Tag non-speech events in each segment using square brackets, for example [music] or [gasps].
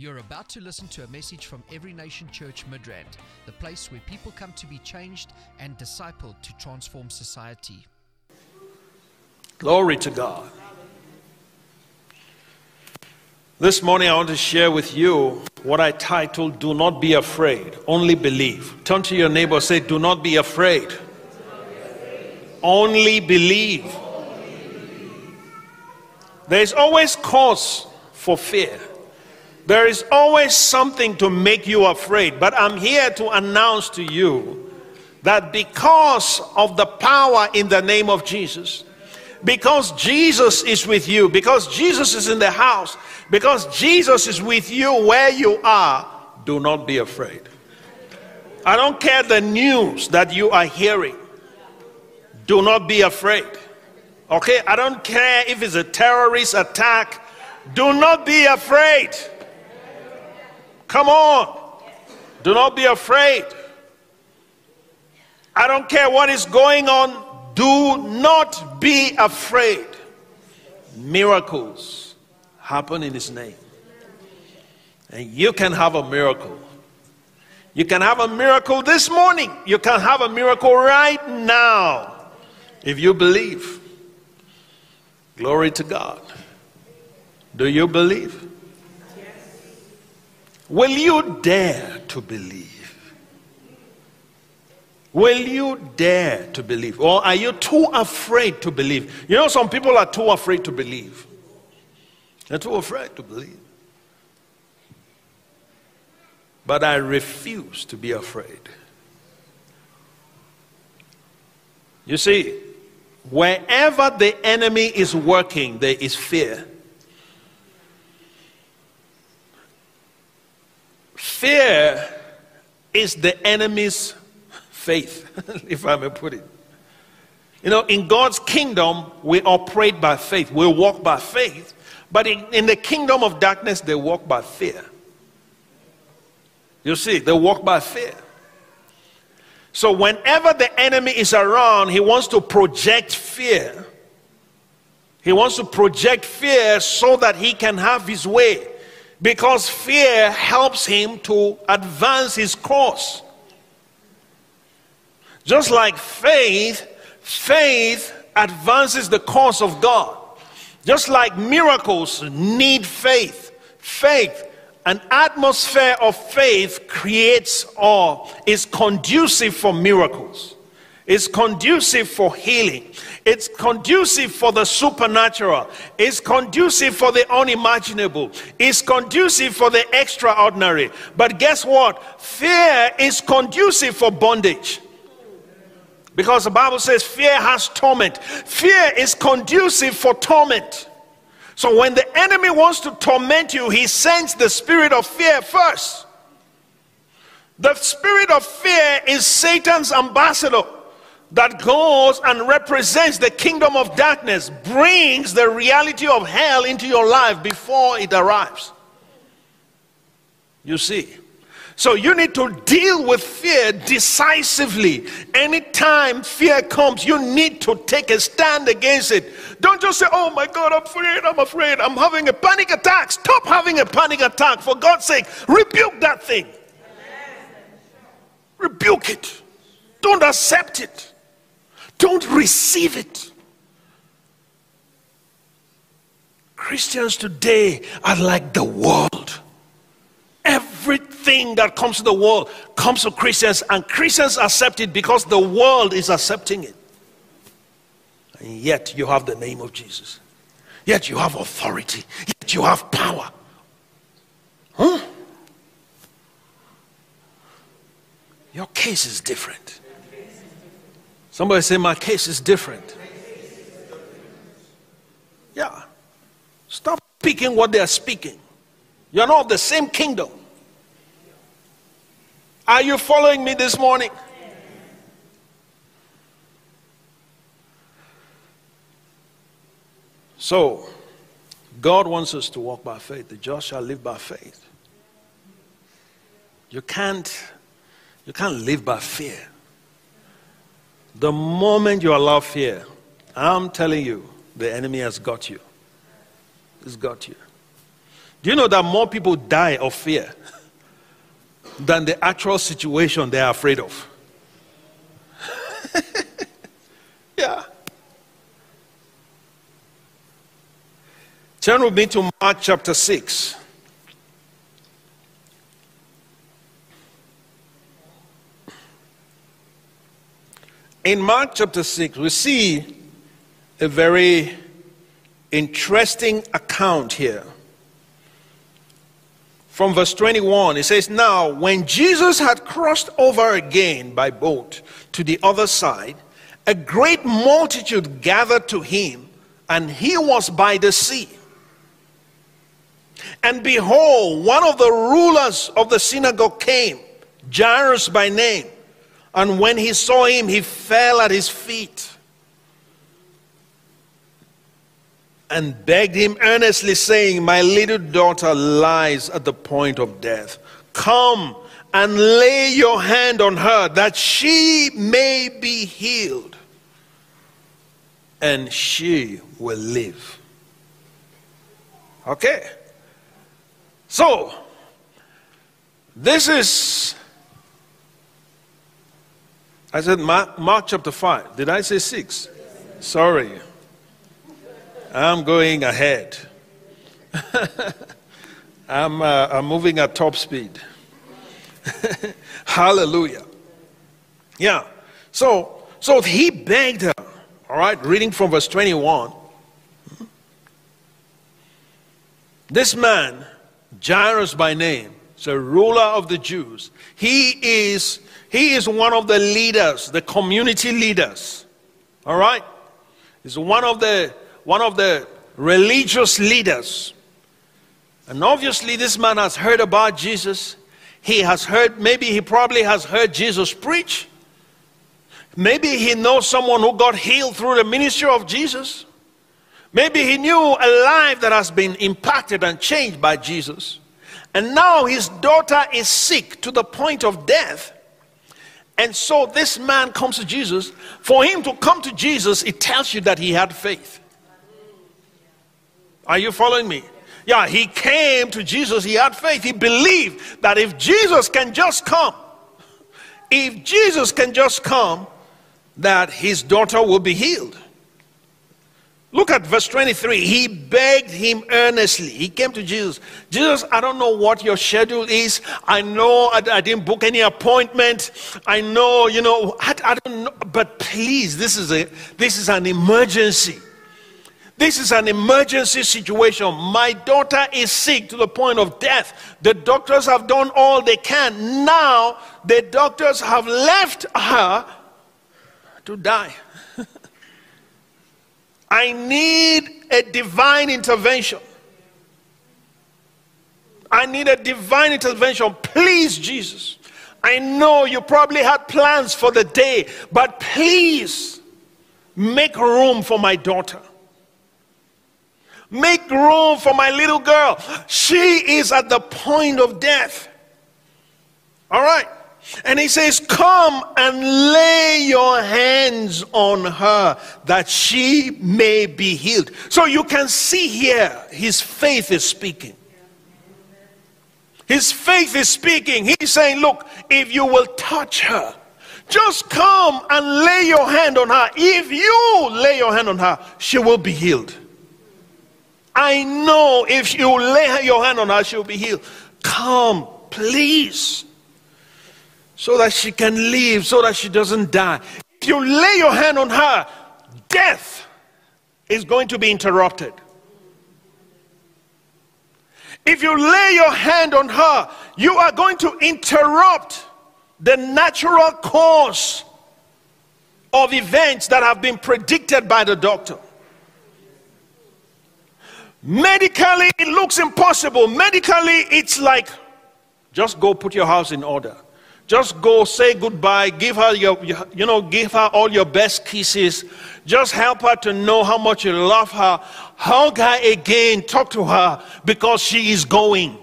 You're about to listen to a message from Every Nation Church Midrand, the place where people come to be changed and discipled to transform society. Glory to God. This morning, I want to share with you what I titled Do Not Be Afraid, Only Believe. Turn to your neighbor say, Do not be afraid, only believe. There is always cause for fear. There is always something to make you afraid. But I'm here to announce to you that because of the power in the name of Jesus, because Jesus is with you, because Jesus is in the house, because Jesus is with you where you are, do not be afraid. I don't care the news that you are hearing. Do not be afraid. Okay? I don't care if it's a terrorist attack. Do not be afraid. Come on. Do not be afraid. I don't care what is going on. Do not be afraid. Miracles happen in His name. And you can have a miracle. You can have a miracle this morning. You can have a miracle right now if you believe. Glory to God. Do you believe? Will you dare to believe? Will you dare to believe? Or are you too afraid to believe? You know, some people are too afraid to believe. They're too afraid to believe. But I refuse to be afraid. You see, wherever the enemy is working, there is fear. Fear is the enemy's faith, [laughs] if I may put it. You know, in God's kingdom, we operate by faith, we walk by faith, but in, in the kingdom of darkness, they walk by fear. You see, they walk by fear. So, whenever the enemy is around, he wants to project fear. He wants to project fear so that he can have his way. Because fear helps him to advance his course. Just like faith, faith advances the cause of God. Just like miracles need faith, faith, an atmosphere of faith creates or is conducive for miracles. It's conducive for healing. It's conducive for the supernatural. It's conducive for the unimaginable. It's conducive for the extraordinary. But guess what? Fear is conducive for bondage. Because the Bible says fear has torment. Fear is conducive for torment. So when the enemy wants to torment you, he sends the spirit of fear first. The spirit of fear is Satan's ambassador that goes and represents the kingdom of darkness, brings the reality of hell into your life before it arrives. You see. So you need to deal with fear decisively. Anytime fear comes, you need to take a stand against it. Don't just say, Oh my God, I'm afraid, I'm afraid, I'm having a panic attack. Stop having a panic attack. For God's sake, rebuke that thing. Rebuke it. Don't accept it. Don't receive it. Christians today are like the world. Everything that comes to the world comes to Christians, and Christians accept it because the world is accepting it. And yet you have the name of Jesus. Yet you have authority. Yet you have power. Huh? Your case is different. Somebody say, My case is different. Yeah. Stop speaking what they are speaking. You're not the same kingdom. Are you following me this morning? So, God wants us to walk by faith. The just shall live by faith. You can't, you can't live by fear. The moment you allow fear, I'm telling you, the enemy has got you. He's got you. Do you know that more people die of fear [laughs] than the actual situation they are afraid of? [laughs] yeah. Turn with me to Mark chapter 6. In Mark chapter 6, we see a very interesting account here. From verse 21, it says, Now, when Jesus had crossed over again by boat to the other side, a great multitude gathered to him, and he was by the sea. And behold, one of the rulers of the synagogue came, Jairus by name. And when he saw him, he fell at his feet and begged him earnestly, saying, My little daughter lies at the point of death. Come and lay your hand on her that she may be healed, and she will live. Okay. So, this is, I said Mark, Mark chapter 5. Did I say 6? Sorry. I'm going ahead. [laughs] I'm, uh, I'm moving at top speed. [laughs] Hallelujah. Yeah. So, so he begged her. All right, reading from verse 21. This man Jairus by name, is a ruler of the Jews. He is, he is one of the leaders, the community leaders. All right? He's one of the, one of the religious leaders. And obviously, this man has heard about Jesus. He has heard, maybe he probably has heard Jesus preach. Maybe he knows someone who got healed through the ministry of Jesus. Maybe he knew a life that has been impacted and changed by Jesus. And now his daughter is sick to the point of death. And so this man comes to Jesus. For him to come to Jesus, it tells you that he had faith. Are you following me? Yeah, he came to Jesus, he had faith. He believed that if Jesus can just come, if Jesus can just come, that his daughter will be healed. Look at verse 23. He begged him earnestly. He came to Jesus. Jesus, I don't know what your schedule is. I know I, I didn't book any appointment. I know, you know, I, I don't know. But please, this is, a, this is an emergency. This is an emergency situation. My daughter is sick to the point of death. The doctors have done all they can. Now, the doctors have left her to die. I need a divine intervention. I need a divine intervention. Please, Jesus. I know you probably had plans for the day, but please make room for my daughter. Make room for my little girl. She is at the point of death. All right. And he says, Come and lay your hands on her that she may be healed. So you can see here, his faith is speaking. His faith is speaking. He's saying, Look, if you will touch her, just come and lay your hand on her. If you lay your hand on her, she will be healed. I know if you lay your hand on her, she'll be healed. Come, please so that she can live, so that she doesn't die. If you lay your hand on her, death is going to be interrupted. If you lay your hand on her, you are going to interrupt the natural course of events that have been predicted by the doctor. Medically, it looks impossible. Medically, it's like just go put your house in order. Just go say goodbye, give her your, you know, give her all your best kisses. Just help her to know how much you love her. Hug her again, talk to her because she is going.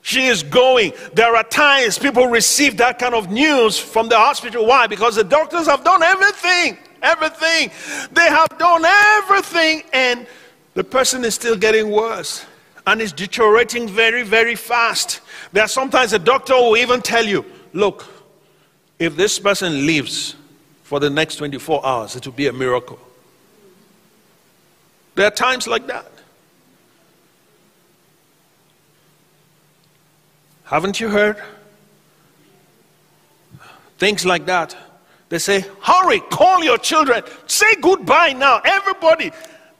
She is going. There are times people receive that kind of news from the hospital. Why? Because the doctors have done everything. Everything. They have done everything, and the person is still getting worse. And it's deteriorating very, very fast. There are sometimes a doctor will even tell you, look, if this person lives for the next 24 hours, it will be a miracle. There are times like that. Haven't you heard? Things like that. They say, hurry, call your children, say goodbye now. Everybody,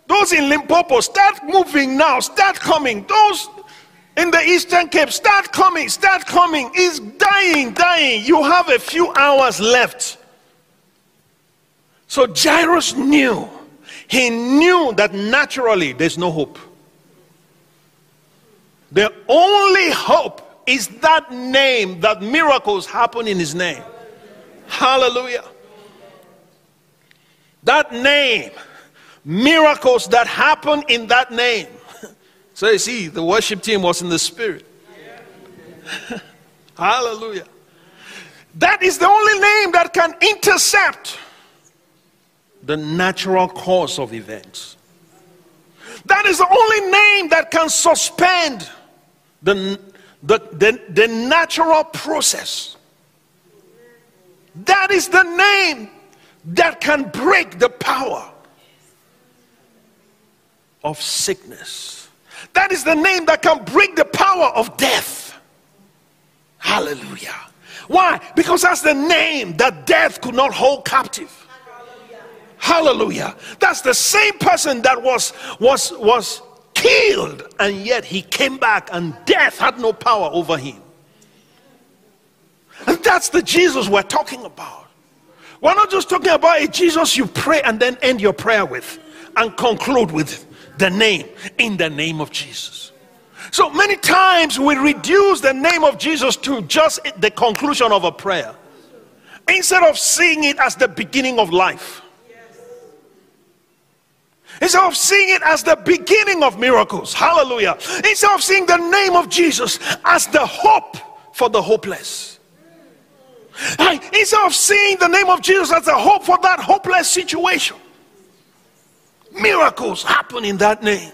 those in Limpopo, start moving now, start coming. Those in the Eastern Cape, start coming, start coming. Is dying, dying. You have a few hours left. So Jairus knew, he knew that naturally there's no hope. The only hope is that name, that miracles happen in his name. Hallelujah. That name, miracles that happen in that name. [laughs] So you see, the worship team was in the spirit. [laughs] Hallelujah. That is the only name that can intercept the natural course of events. That is the only name that can suspend the, the, the, the natural process. That is the name that can break the power of sickness. That is the name that can break the power of death. Hallelujah. Why? Because that's the name that death could not hold captive. Hallelujah. That's the same person that was was was killed and yet he came back and death had no power over him. And that's the Jesus we're talking about. We're not just talking about a Jesus you pray and then end your prayer with and conclude with the name in the name of Jesus. So many times we reduce the name of Jesus to just the conclusion of a prayer instead of seeing it as the beginning of life. Instead of seeing it as the beginning of miracles, hallelujah. Instead of seeing the name of Jesus as the hope for the hopeless. Instead of seeing the name of Jesus as a hope for that hopeless situation, miracles happen in that name.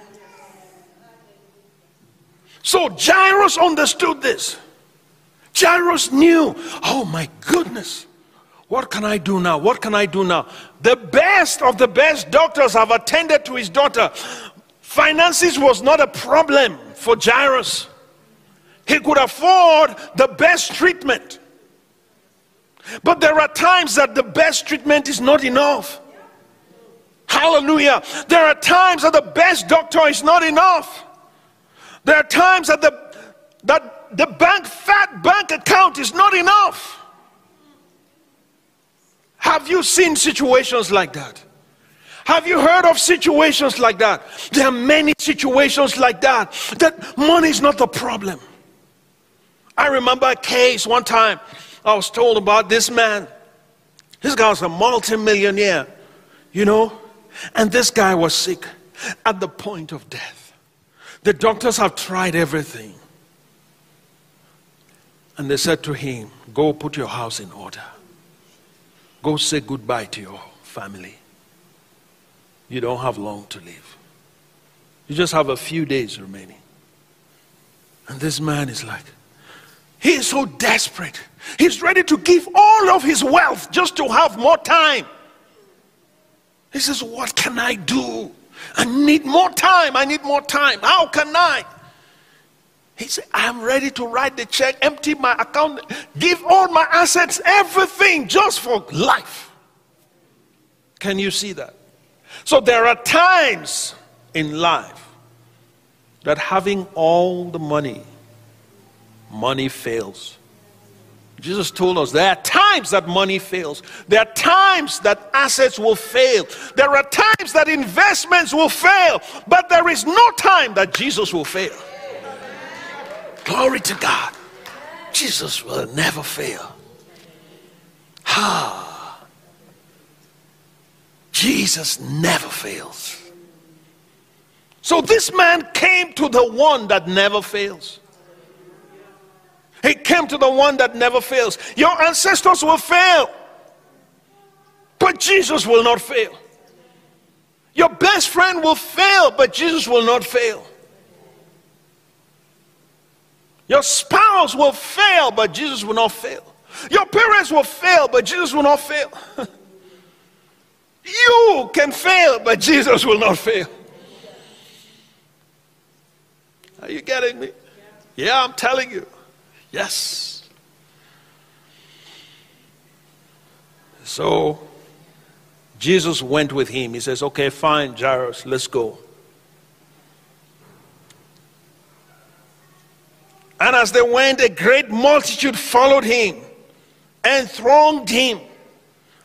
So Jairus understood this. Jairus knew, oh my goodness, what can I do now? What can I do now? The best of the best doctors have attended to his daughter. Finances was not a problem for Jairus. He could afford the best treatment. But there are times that the best treatment is not enough. Hallelujah. There are times that the best doctor is not enough. There are times that the that the bank fat bank account is not enough. Have you seen situations like that? Have you heard of situations like that? There are many situations like that. That money is not the problem. I remember a case one time I was told about this man. This guy was a multimillionaire, you know, and this guy was sick at the point of death. The doctors have tried everything. And they said to him, Go put your house in order. Go say goodbye to your family. You don't have long to live. You just have a few days remaining. And this man is like, he is so desperate. He's ready to give all of his wealth just to have more time. He says, What can I do? I need more time. I need more time. How can I? He said, I'm ready to write the check, empty my account, give all my assets, everything just for life. Can you see that? So there are times in life that having all the money money fails. Jesus told us there are times that money fails. There are times that assets will fail. There are times that investments will fail. But there is no time that Jesus will fail. Glory to God. Jesus will never fail. Ah. Jesus never fails. So this man came to the one that never fails. He came to the one that never fails. Your ancestors will fail, but Jesus will not fail. Your best friend will fail, but Jesus will not fail. Your spouse will fail, but Jesus will not fail. Your parents will fail, but Jesus will not fail. [laughs] you can fail, but Jesus will not fail. Are you getting me? Yeah, I'm telling you. Yes. So Jesus went with him. He says, Okay, fine, Jairus, let's go. And as they went, a great multitude followed him and thronged him.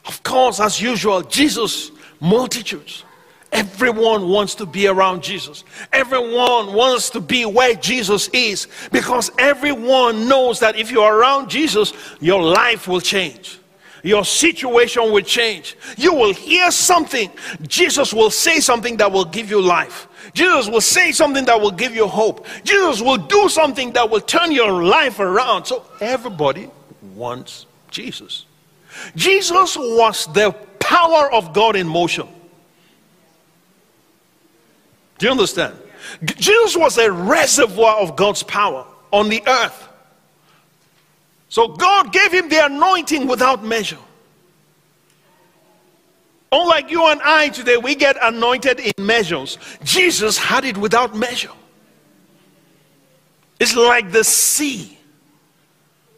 Of course, as usual, Jesus, multitudes. Everyone wants to be around Jesus. Everyone wants to be where Jesus is because everyone knows that if you're around Jesus, your life will change. Your situation will change. You will hear something. Jesus will say something that will give you life. Jesus will say something that will give you hope. Jesus will do something that will turn your life around. So everybody wants Jesus. Jesus was the power of God in motion. Do you understand? Jesus was a reservoir of God's power on the earth. So God gave him the anointing without measure. Unlike you and I today, we get anointed in measures. Jesus had it without measure. It's like the sea.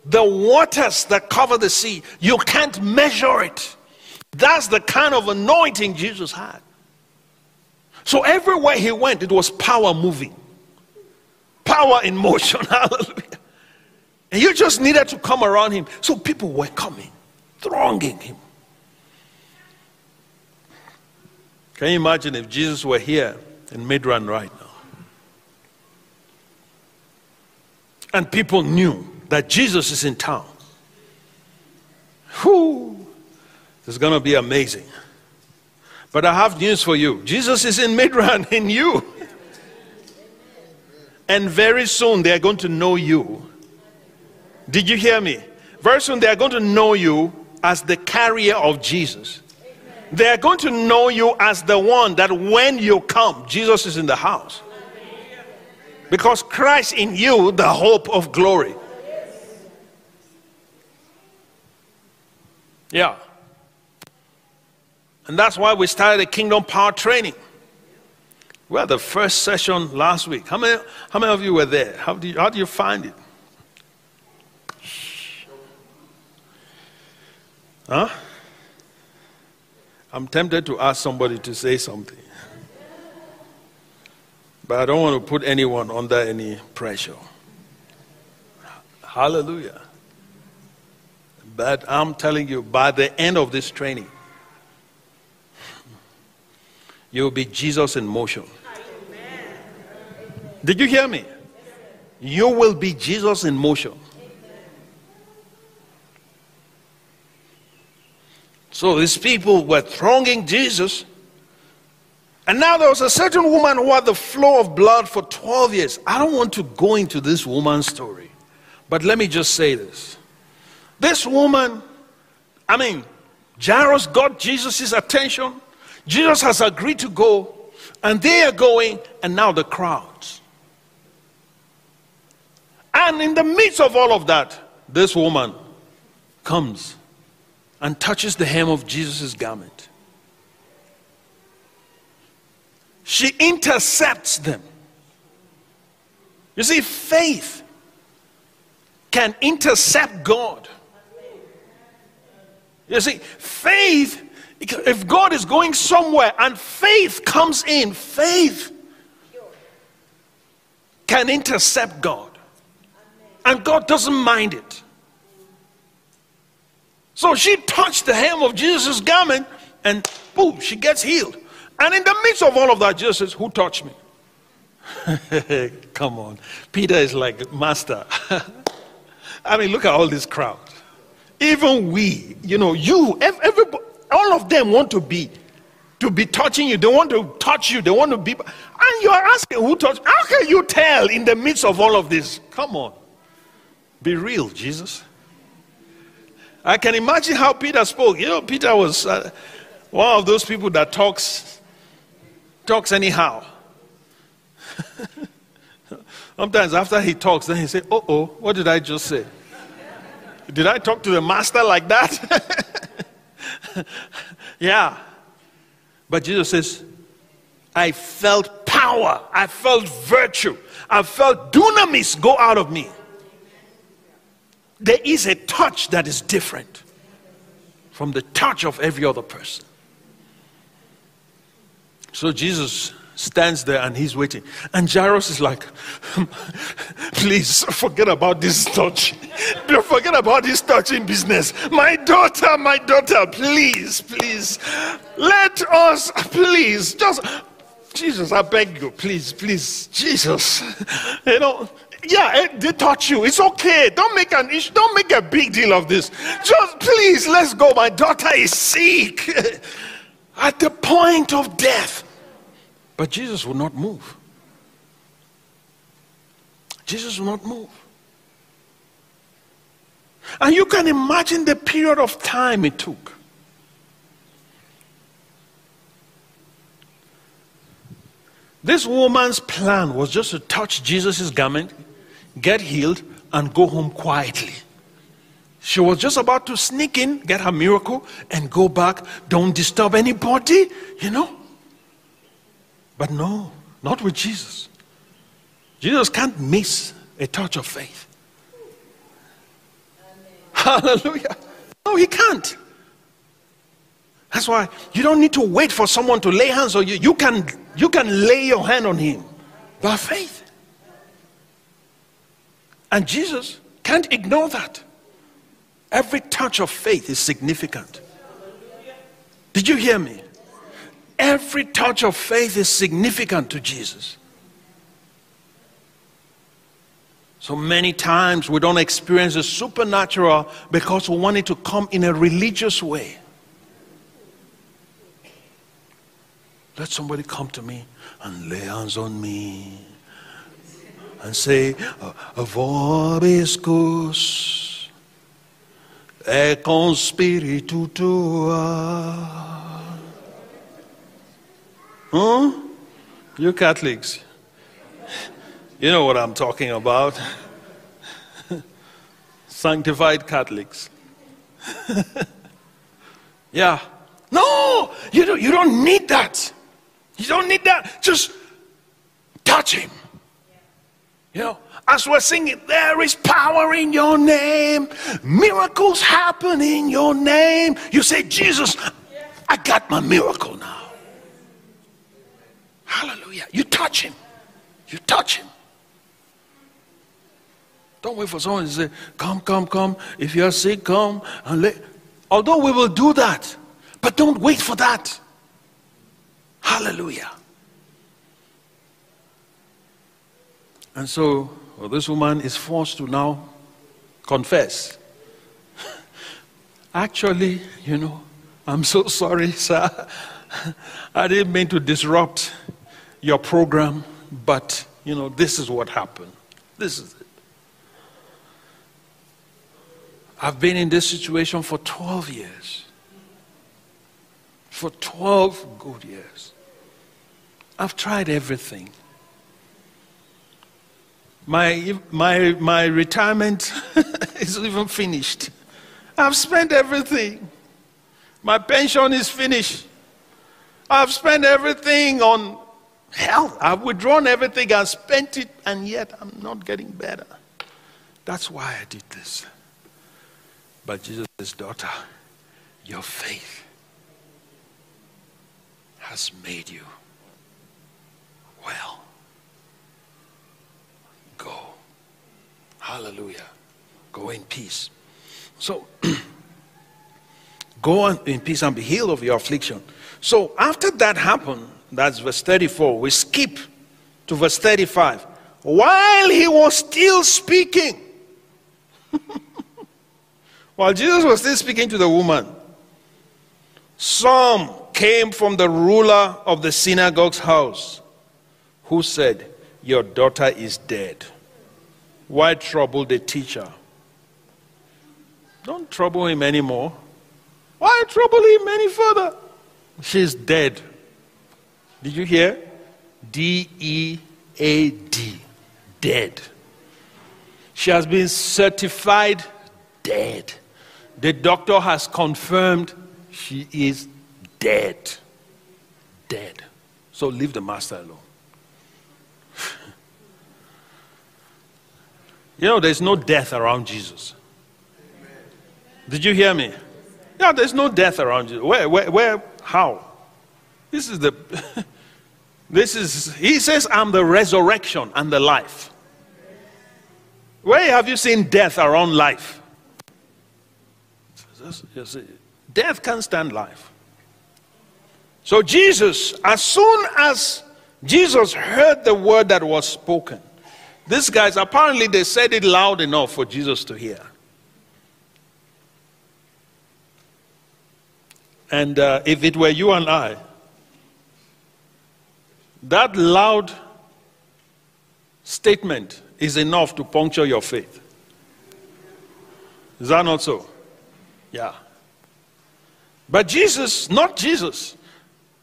The waters that cover the sea, you can't measure it. That's the kind of anointing Jesus had. So everywhere he went, it was power moving, power in motion. [laughs] Hallelujah. And you just needed to come around him. So people were coming, thronging him. Can you imagine if Jesus were here in Midrand right now? And people knew that Jesus is in town. Whoo! It's going to be amazing. But I have news for you Jesus is in Midrand [laughs] in you. And very soon they are going to know you. Did you hear me? Very soon they are going to know you as the carrier of Jesus. They are going to know you as the one that when you come, Jesus is in the house. Because Christ in you, the hope of glory. Yeah. And that's why we started the kingdom power training. We had the first session last week. How many, how many of you were there? How do you, how do you find it? Huh? I'm tempted to ask somebody to say something. But I don't want to put anyone under any pressure. Hallelujah. But I'm telling you, by the end of this training, you will be Jesus in motion. Did you hear me? You will be Jesus in motion. So these people were thronging Jesus. And now there was a certain woman who had the flow of blood for 12 years. I don't want to go into this woman's story, but let me just say this. This woman, I mean, Jairus got Jesus' attention. Jesus has agreed to go, and they are going, and now the crowds. And in the midst of all of that, this woman comes and touches the hem of Jesus' garment. She intercepts them. You see, faith can intercept God. You see, faith if God is going somewhere and faith comes in, faith can intercept God. And God doesn't mind it. So she touched the hem of Jesus' garment and boom, she gets healed. And in the midst of all of that, Jesus says, Who touched me? [laughs] Come on. Peter is like, Master. [laughs] I mean, look at all this crowd. Even we, you know, you, everybody all of them want to be to be touching you. They want to touch you. They want to be. And you are asking who touched. How can you tell in the midst of all of this? Come on. Be real, Jesus. I can imagine how Peter spoke. You know, Peter was uh, one of those people that talks talks anyhow. [laughs] Sometimes after he talks, then he say, "Oh, oh, what did I just say? Did I talk to the master like that?" [laughs] [laughs] yeah. But Jesus says, "I felt power. I felt virtue. I felt dunamis go out of me." There is a touch that is different from the touch of every other person. So Jesus stands there and he's waiting. And Jairus is like, [laughs] please forget about this touch. Forget about this touching business. My daughter, my daughter, please, please, let us, please, just, Jesus, I beg you, please, please, Jesus. [laughs] You know, yeah, eh, they touch you. It's okay. Don't make an issue. Don't make a big deal of this. Just please, let's go. My daughter is sick [laughs] at the point of death. But Jesus would not move. Jesus would not move. And you can imagine the period of time it took. This woman's plan was just to touch Jesus' garment, get healed, and go home quietly. She was just about to sneak in, get her miracle, and go back. Don't disturb anybody, you know. But no, not with Jesus. Jesus can't miss a touch of faith. Hallelujah. No, he can't. That's why you don't need to wait for someone to lay hands on you. You can, you can lay your hand on him by faith. And Jesus can't ignore that. Every touch of faith is significant. Did you hear me? Every touch of faith is significant to Jesus. So many times we don't experience the supernatural because we want it to come in a religious way. Let somebody come to me and lay hands on me and say, Vobiscus e con spiritu tua. Huh? You Catholics. You know what I'm talking about. [laughs] Sanctified Catholics. [laughs] yeah. No, you don't, you don't need that. You don't need that. Just touch him. You know, as we're singing, there is power in your name. Miracles happen in your name. You say, Jesus, I got my miracle now. Hallelujah. You touch him. You touch him. Don't wait for someone to say, Come, come, come. If you're sick, come and. Although we will do that, but don't wait for that. Hallelujah. And so well, this woman is forced to now confess. [laughs] Actually, you know, I'm so sorry, sir. [laughs] I didn't mean to disrupt your program, but you know, this is what happened. This is it. I've been in this situation for 12 years. For 12 good years. I've tried everything. My, my, my retirement [laughs] is even finished. I've spent everything. My pension is finished. I've spent everything on Hell, I've withdrawn everything, I've spent it, and yet I'm not getting better. That's why I did this. But Jesus says, Daughter, your faith has made you well. Go. Hallelujah. Go in peace. So, [clears throat] go in peace and be healed of your affliction. So, after that happened, that's verse 34. We skip to verse 35. While he was still speaking, [laughs] while Jesus was still speaking to the woman, some came from the ruler of the synagogue's house who said, Your daughter is dead. Why trouble the teacher? Don't trouble him anymore. Why trouble him any further? She's dead. Did you hear? D E A D. dead. She has been certified dead. The doctor has confirmed she is dead. Dead. So leave the master alone. you know, there's no death around Jesus. Did you hear me? Yeah, there's no death around you. Where, where, where, how? This is the, [laughs] this is, he says, I'm the resurrection and the life. Where have you seen death around life? Death can't stand life. So, Jesus, as soon as Jesus heard the word that was spoken, these guys apparently they said it loud enough for Jesus to hear. And uh, if it were you and I, that loud statement is enough to puncture your faith. Is that not so? Yeah. But Jesus, not Jesus,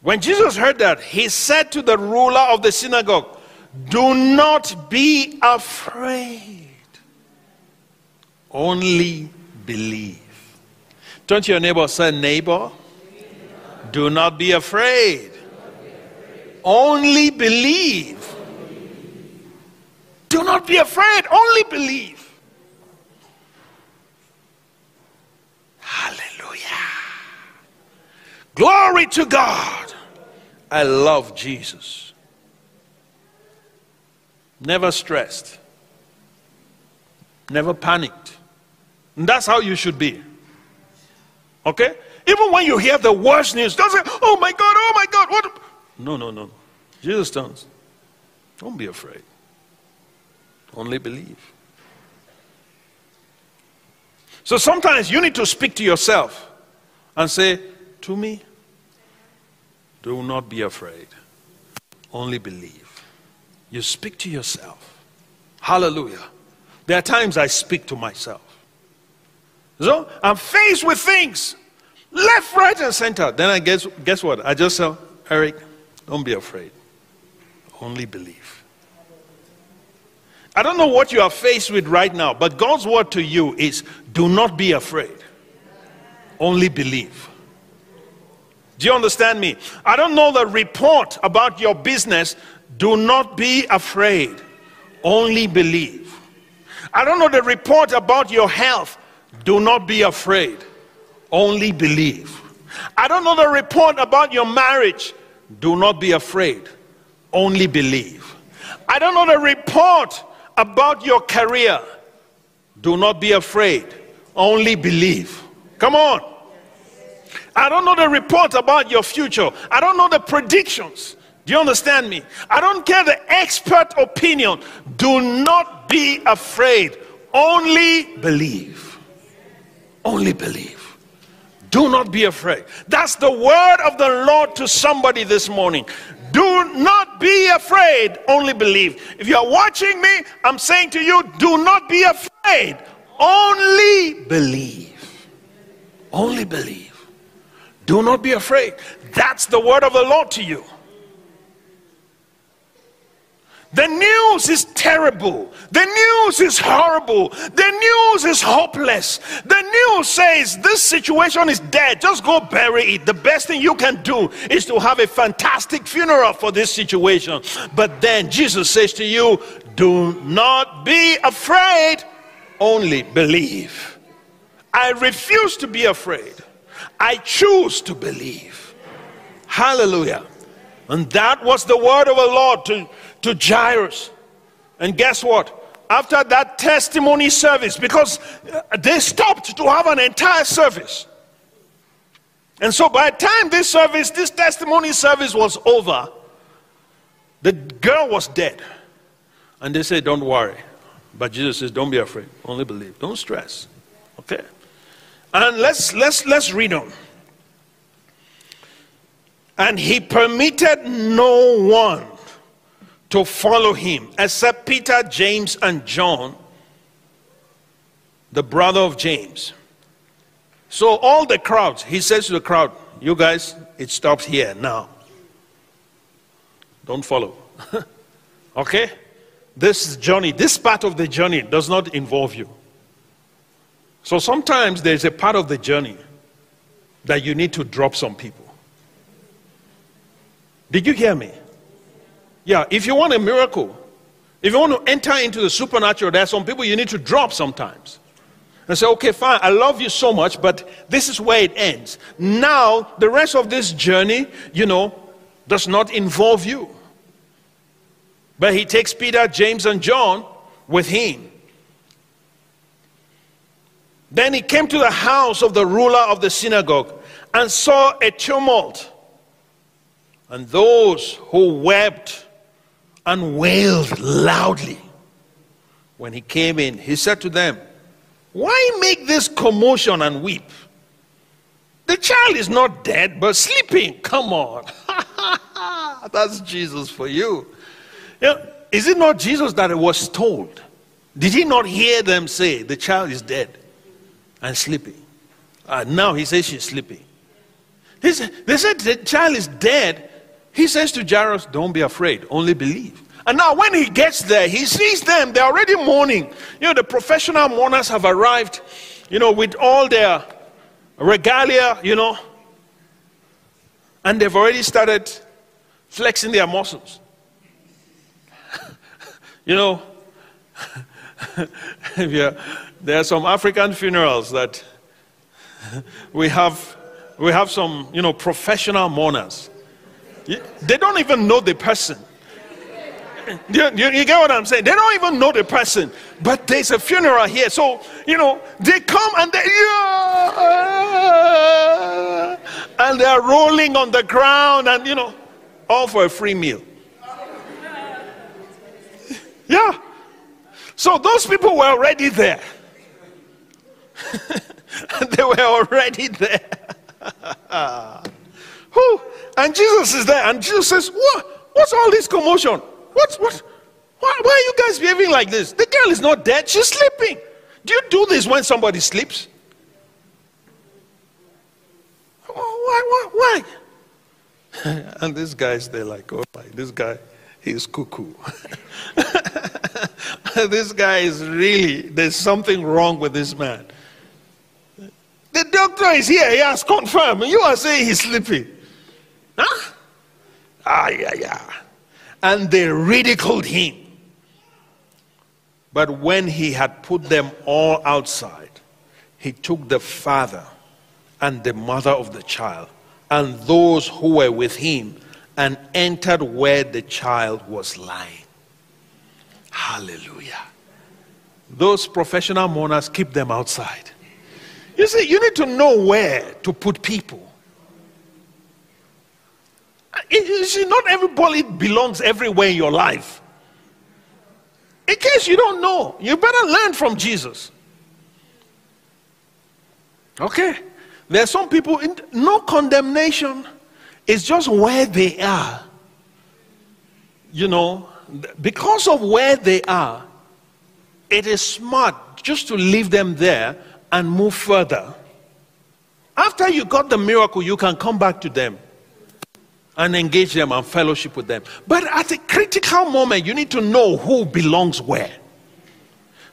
when Jesus heard that, he said to the ruler of the synagogue, Do not be afraid, only believe. Don't your neighbor say, Neighbor, do not be afraid, only believe. Do not be afraid, only believe. Hallelujah. Glory to God. I love Jesus. Never stressed. Never panicked. And that's how you should be. Okay? Even when you hear the worst news, don't say, oh my God, oh my God, what? No, no, no. Jesus tells, don't be afraid. Only believe. So sometimes you need to speak to yourself and say, to me, do not be afraid. Only believe. You speak to yourself. Hallelujah. There are times I speak to myself. So I'm faced with things left, right, and center. Then I guess, guess what? I just say, Eric, don't be afraid. Only believe. I don't know what you are faced with right now, but God's word to you is do not be afraid. Only believe. Do you understand me? I don't know the report about your business. Do not be afraid. Only believe. I don't know the report about your health. Do not be afraid. Only believe. I don't know the report about your marriage. Do not be afraid. Only believe. I don't know the report about your career. Do not be afraid. Only believe. Come on. I don't know the report about your future. I don't know the predictions. Do you understand me? I don't care the expert opinion. Do not be afraid. Only believe. Only believe. Do not be afraid. That's the word of the Lord to somebody this morning. Do not be afraid, only believe. If you're watching me, I'm saying to you, do not be afraid, only believe. Only believe. Do not be afraid. That's the word of the Lord to you. The news is terrible. The news is horrible. The news is hopeless. The news says this situation is dead. Just go bury it. The best thing you can do is to have a fantastic funeral for this situation. But then Jesus says to you, Do not be afraid, only believe. I refuse to be afraid. I choose to believe. Hallelujah. And that was the word of the Lord to, to Jairus. And guess what? After that testimony service, because uh, they stopped to have an entire service. And so by the time this service, this testimony service was over, the girl was dead. And they said, Don't worry. But Jesus says, Don't be afraid. Only believe. Don't stress. Okay? And let's let's let's read on. And he permitted no one to follow him except Peter, James, and John, the brother of James. So all the crowds, he says to the crowd, You guys, it stops here now. Don't follow. [laughs] okay? this journey, this part of the journey does not involve you. So sometimes there's a part of the journey that you need to drop some people. Did you hear me? Yeah, if you want a miracle, if you want to enter into the supernatural, there are some people you need to drop sometimes. And say, okay, fine, I love you so much, but this is where it ends. Now, the rest of this journey, you know, does not involve you. But he takes Peter, James, and John with him. Then he came to the house of the ruler of the synagogue and saw a tumult. And those who wept and wailed loudly. When he came in, he said to them, Why make this commotion and weep? The child is not dead, but sleeping. Come on. [laughs] That's Jesus for you. is it not Jesus that was told? Did he not hear them say, The child is dead and sleeping? Uh, now he says she's sleeping. They said the child is dead. He says to Jairus, Don't be afraid, only believe. And now, when he gets there, he sees them. They're already mourning. You know, the professional mourners have arrived, you know, with all their regalia, you know, and they've already started flexing their muscles. [laughs] you know, [laughs] there are some African funerals that [laughs] we have we have some, you know, professional mourners. They don't even know the person. You, you, you, get what I'm saying? They don't even know the person, but there's a funeral here. So, you know, they come and they, yeah, and they're rolling on the ground and, you know, all for a free meal. Yeah. So those people were already there. [laughs] they were already there. [laughs] Who? And Jesus is there, and Jesus says, What? What's all this commotion? What? what? Why, why are you guys behaving like this? The girl is not dead, she's sleeping. Do you do this when somebody sleeps? Oh, Why? Why? Why? [laughs] and these guys, they're like, oh my, this guy, he's cuckoo. [laughs] this guy is really, there's something wrong with this man. The doctor is here. He has confirmed. You are saying he's sleeping. Huh? Ah, yeah, yeah. And they ridiculed him. But when he had put them all outside, he took the father and the mother of the child and those who were with him and entered where the child was lying. Hallelujah. Those professional mourners keep them outside. You see, you need to know where to put people. You see, not everybody belongs everywhere in your life. In case you don't know, you better learn from Jesus. Okay? There are some people, in, no condemnation. It's just where they are. You know, because of where they are, it is smart just to leave them there and move further. After you got the miracle, you can come back to them and engage them and fellowship with them. But at a critical moment, you need to know who belongs where.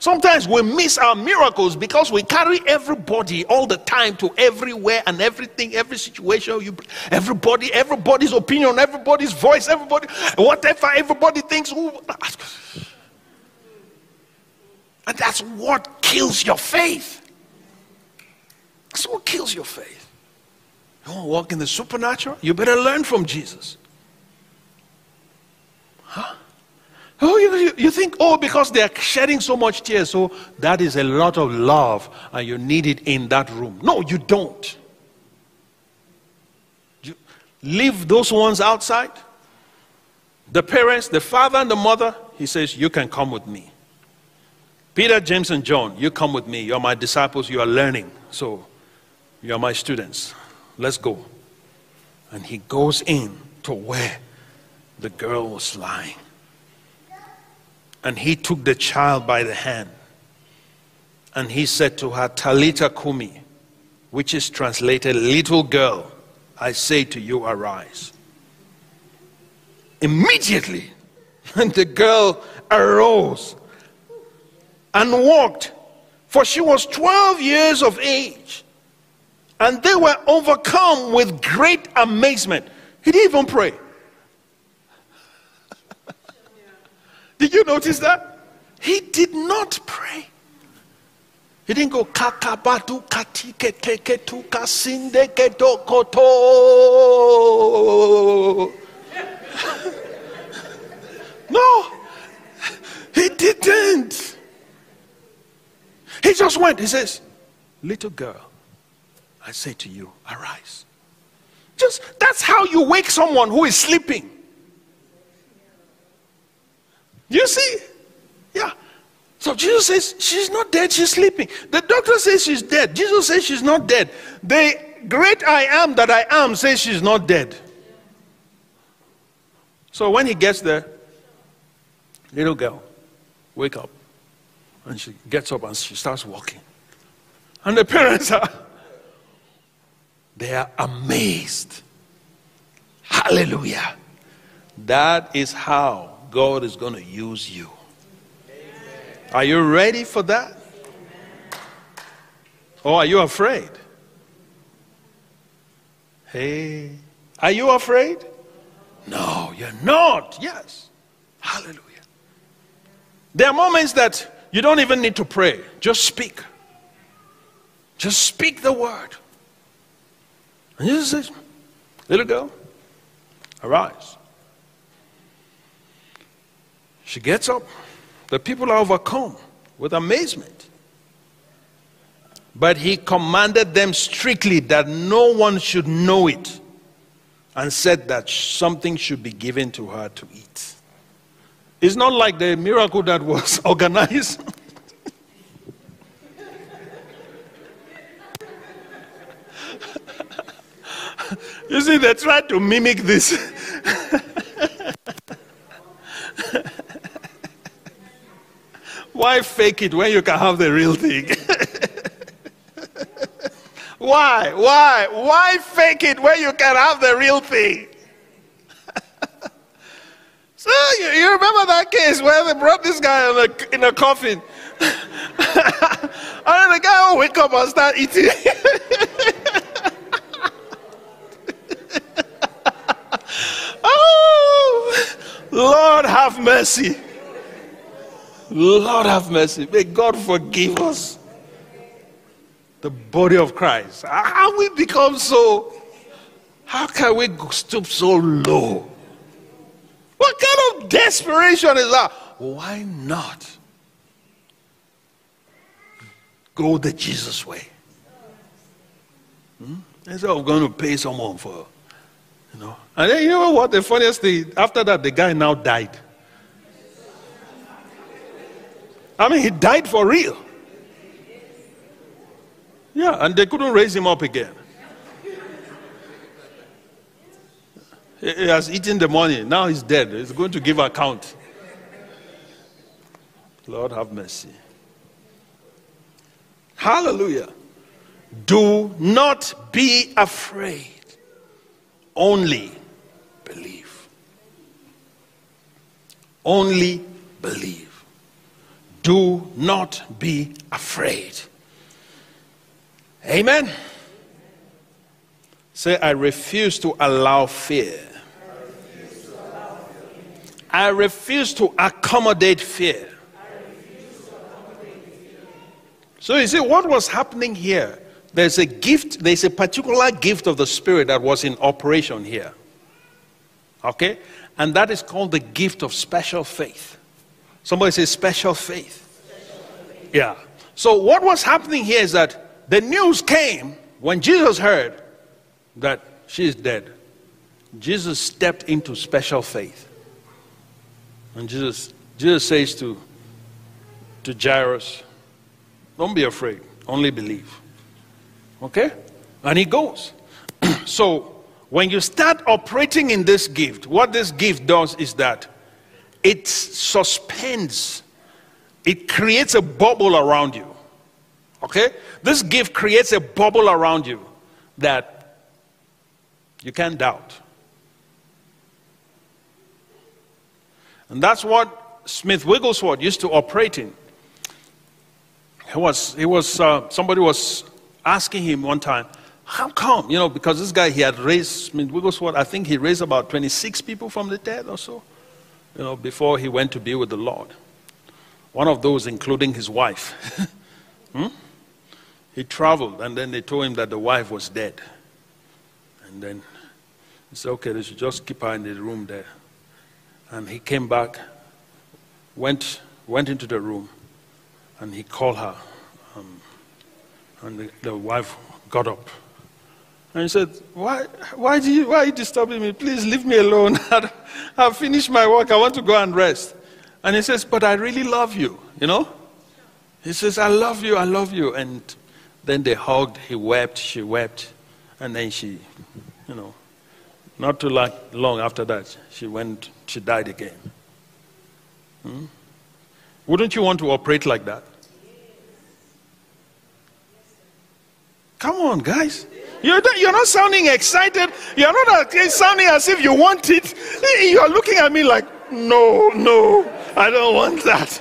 Sometimes we miss our miracles because we carry everybody all the time to everywhere and everything, every situation. You, everybody, everybody's opinion, everybody's voice, everybody, whatever everybody thinks. And that's what kills your faith. That's what kills your faith. You want to walk in the supernatural? You better learn from Jesus. Huh? Oh, you, you think, oh, because they are shedding so much tears, so that is a lot of love and you need it in that room. No, you don't. You leave those ones outside. The parents, the father and the mother, he says, You can come with me. Peter, James, and John, you come with me. You're my disciples. You are learning. So you're my students. Let's go. And he goes in to where the girl was lying. And he took the child by the hand. And he said to her, Talita Kumi, which is translated, Little girl, I say to you, arise. Immediately, and [laughs] the girl arose and walked, for she was 12 years of age. And they were overcome with great amazement. He didn't even pray. [laughs] Did you notice that? He did not pray. He didn't go kakabatu katike teke tuka sinde koto. [laughs] no, he didn't. He just went. He says, Little girl, I say to you, arise. Just that's how you wake someone who is sleeping. You see? Yeah. So Jesus says she's not dead, she's sleeping. The doctor says she's dead. Jesus says she's not dead. The great I am that I am says she's not dead. So when he gets there, little girl, wake up. And she gets up and she starts walking. And the parents are, they are amazed. Hallelujah. That is how God is going to use you. Are you ready for that? Or are you afraid? Hey, are you afraid? No, you're not. Yes. Hallelujah. There are moments that you don't even need to pray, just speak. Just speak the word. And Jesus says, Little girl, arise. She gets up. The people are overcome with amazement. But he commanded them strictly that no one should know it and said that something should be given to her to eat. It's not like the miracle that was [laughs] organized. [laughs] you see, they tried to mimic this. [laughs] Why fake it when you can have the real thing? [laughs] Why? Why? Why fake it when you can have the real thing? so you, you, remember that case where they brought this guy in a, in a coffin? and the guy will wake up and start eating. oh, Lord have mercy. Lord have mercy. May God forgive us. The body of Christ. How we become so? How can we stoop so low? What kind of desperation is that? Why not go the Jesus way? Hmm? Instead of going to pay someone for, you know. And then you know what? The funniest thing, after that, the guy now died. I mean, he died for real. Yeah, and they couldn't raise him up again. He has eaten the money. Now he's dead. He's going to give account. Lord have mercy. Hallelujah. Do not be afraid. Only believe. Only believe. Do not be afraid. Amen. Say, I refuse to allow fear. I refuse to accommodate fear. So you see, what was happening here? There's a gift, there's a particular gift of the Spirit that was in operation here. Okay? And that is called the gift of special faith. Somebody says special faith. Yeah. So what was happening here is that the news came when Jesus heard that she is dead. Jesus stepped into special faith. And Jesus, Jesus says to, to Jairus, Don't be afraid, only believe. Okay? And he goes. [clears throat] so when you start operating in this gift, what this gift does is that it suspends, it creates a bubble around you. Okay? This gift creates a bubble around you that you can't doubt. And that's what Smith Wigglesworth used to operate in. He was, he was uh, somebody was asking him one time, how come? You know, because this guy, he had raised, Smith Wigglesworth, I think he raised about 26 people from the dead or so, you know, before he went to be with the Lord. One of those, including his wife. [laughs] hmm? He traveled, and then they told him that the wife was dead. And then he said, okay, they should just keep her in the room there. And he came back, went, went into the room, and he called her. Um, and the, the wife got up. And he said, why, why, do you, why are you disturbing me? Please leave me alone. [laughs] I've finished my work. I want to go and rest. And he says, But I really love you, you know? He says, I love you, I love you. And then they hugged, he wept, she wept, and then she, you know, not too long after that, she went, she died again. Hmm? Wouldn't you want to operate like that? Come on, guys. You're not, you're not sounding excited. You're not sounding as if you want it. You're looking at me like, no, no, I don't want that.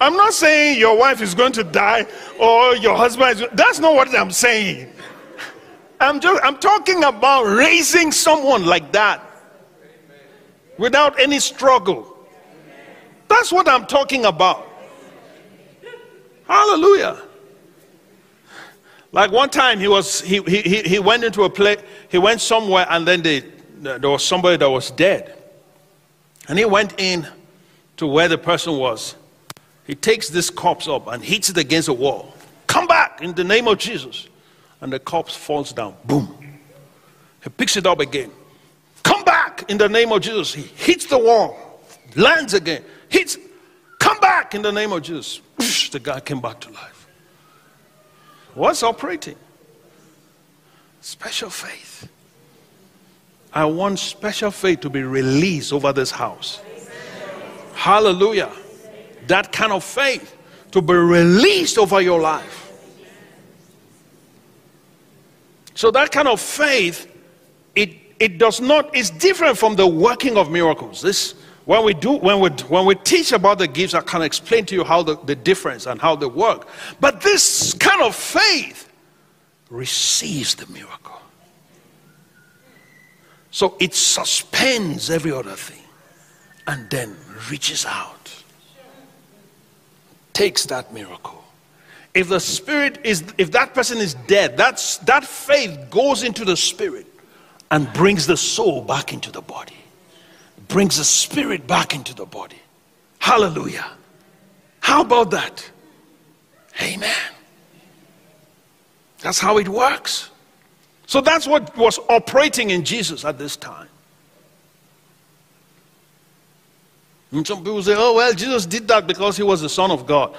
I'm not saying your wife is going to die or your husband is. That's not what I'm saying. I'm just I'm talking about raising someone like that without any struggle. That's what I'm talking about. Hallelujah. Like one time he was he he he went into a place, he went somewhere and then they, there was somebody that was dead. And he went in to where the person was he takes this corpse up and hits it against a wall. Come back in the name of Jesus. And the corpse falls down. Boom. He picks it up again. Come back in the name of Jesus. He hits the wall, lands again, hits. Come back in the name of Jesus. The guy came back to life. What's operating? Special faith. I want special faith to be released over this house. Hallelujah that kind of faith to be released over your life. So that kind of faith, it, it does not, it's different from the working of miracles. This when we do when we when we teach about the gifts, I can explain to you how the, the difference and how they work. But this kind of faith receives the miracle. So it suspends every other thing and then reaches out takes that miracle. If the spirit is, if that person is dead, that's, that faith goes into the spirit and brings the soul back into the body, brings the spirit back into the body. Hallelujah. How about that? Amen. That's how it works. So that's what was operating in Jesus at this time. And some people say, oh, well, Jesus did that because he was the Son of God.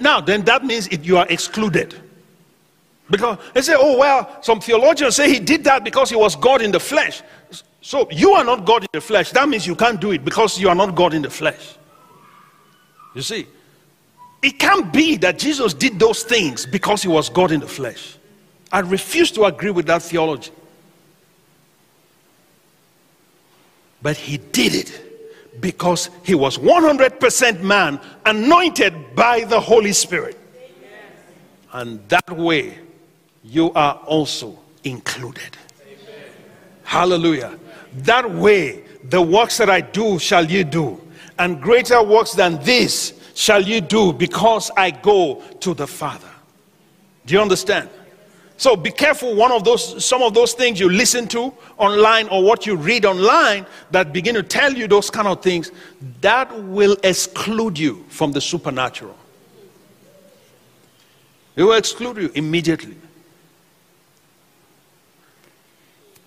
Now, then that means it, you are excluded. Because they say, oh, well, some theologians say he did that because he was God in the flesh. So you are not God in the flesh. That means you can't do it because you are not God in the flesh. You see, it can't be that Jesus did those things because he was God in the flesh. I refuse to agree with that theology. But he did it because he was 100% man, anointed by the Holy Spirit. And that way, you are also included. Hallelujah. That way, the works that I do shall you do, and greater works than this shall you do because I go to the Father. Do you understand? So be careful one of those some of those things you listen to online or what you read online that begin to tell you those kind of things that will exclude you from the supernatural. It will exclude you immediately.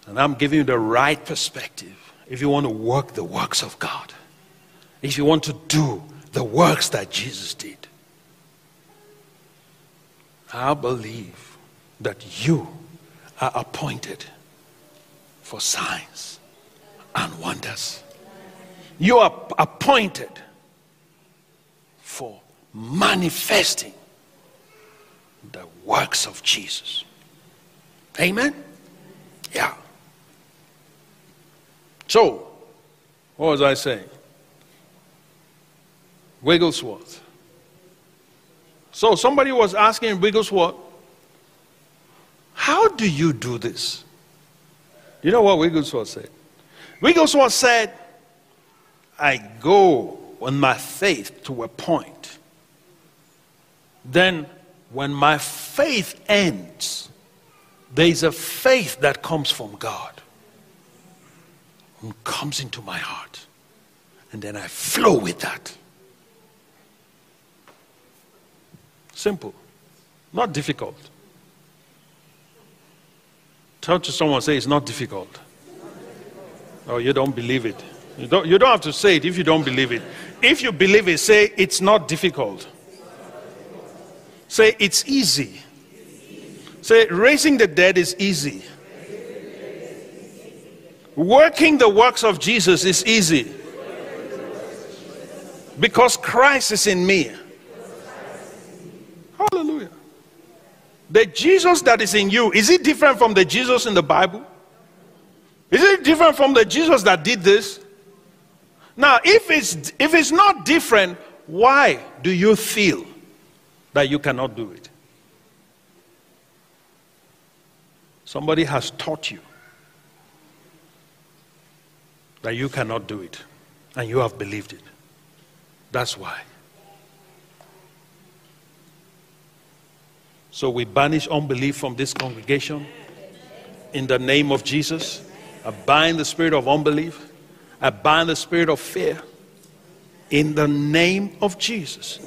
And I'm giving you the right perspective if you want to work the works of God. If you want to do the works that Jesus did. I believe that you are appointed for signs and wonders. You are appointed for manifesting the works of Jesus. Amen? Yeah. So, what was I saying? Wigglesworth. So somebody was asking Wigglesworth, How do you do this? You know what Wigglesworth said? Wigglesworth said, I go on my faith to a point. Then, when my faith ends, there is a faith that comes from God and comes into my heart. And then I flow with that. Simple, not difficult. Tell to someone, say it's not difficult. Oh, you don't believe it. You don't, you don't have to say it if you don't believe it. If you believe it, say it's not difficult. Say it's easy. Say raising the dead is easy. Working the works of Jesus is easy. Because Christ is in me. Hallelujah. The Jesus that is in you, is it different from the Jesus in the Bible? Is it different from the Jesus that did this? Now, if it's, if it's not different, why do you feel that you cannot do it? Somebody has taught you that you cannot do it, and you have believed it. That's why. So we banish unbelief from this congregation in the name of Jesus. I bind the spirit of unbelief. I bind the spirit of fear in the name of Jesus.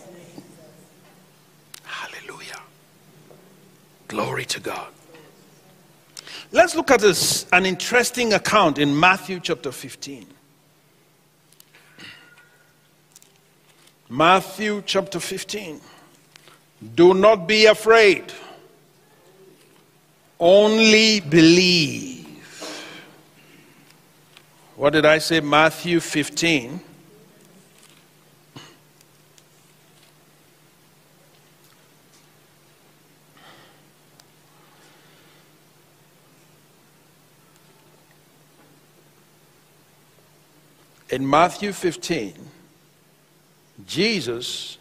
Hallelujah. Glory to God. Let's look at this an interesting account in Matthew chapter 15. Matthew chapter 15. Do not be afraid. Only believe. What did I say? Matthew 15. In Matthew 15, Jesus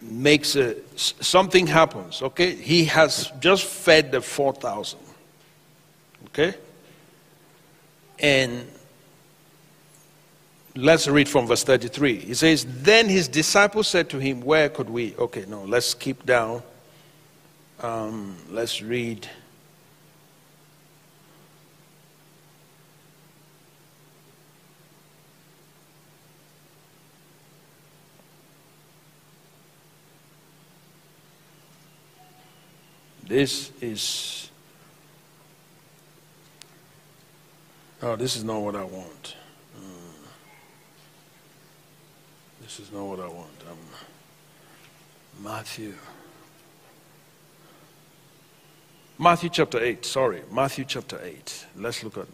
makes a, something happens, okay? He has just fed the 4,000, okay? And let's read from verse 33. He says, Then his disciples said to him, Where could we? Okay, no, let's keep down. Um, let's read. This is. Oh, this is not what I want. Uh, this is not what I want. Um, Matthew. Matthew chapter 8. Sorry. Matthew chapter 8. Let's look at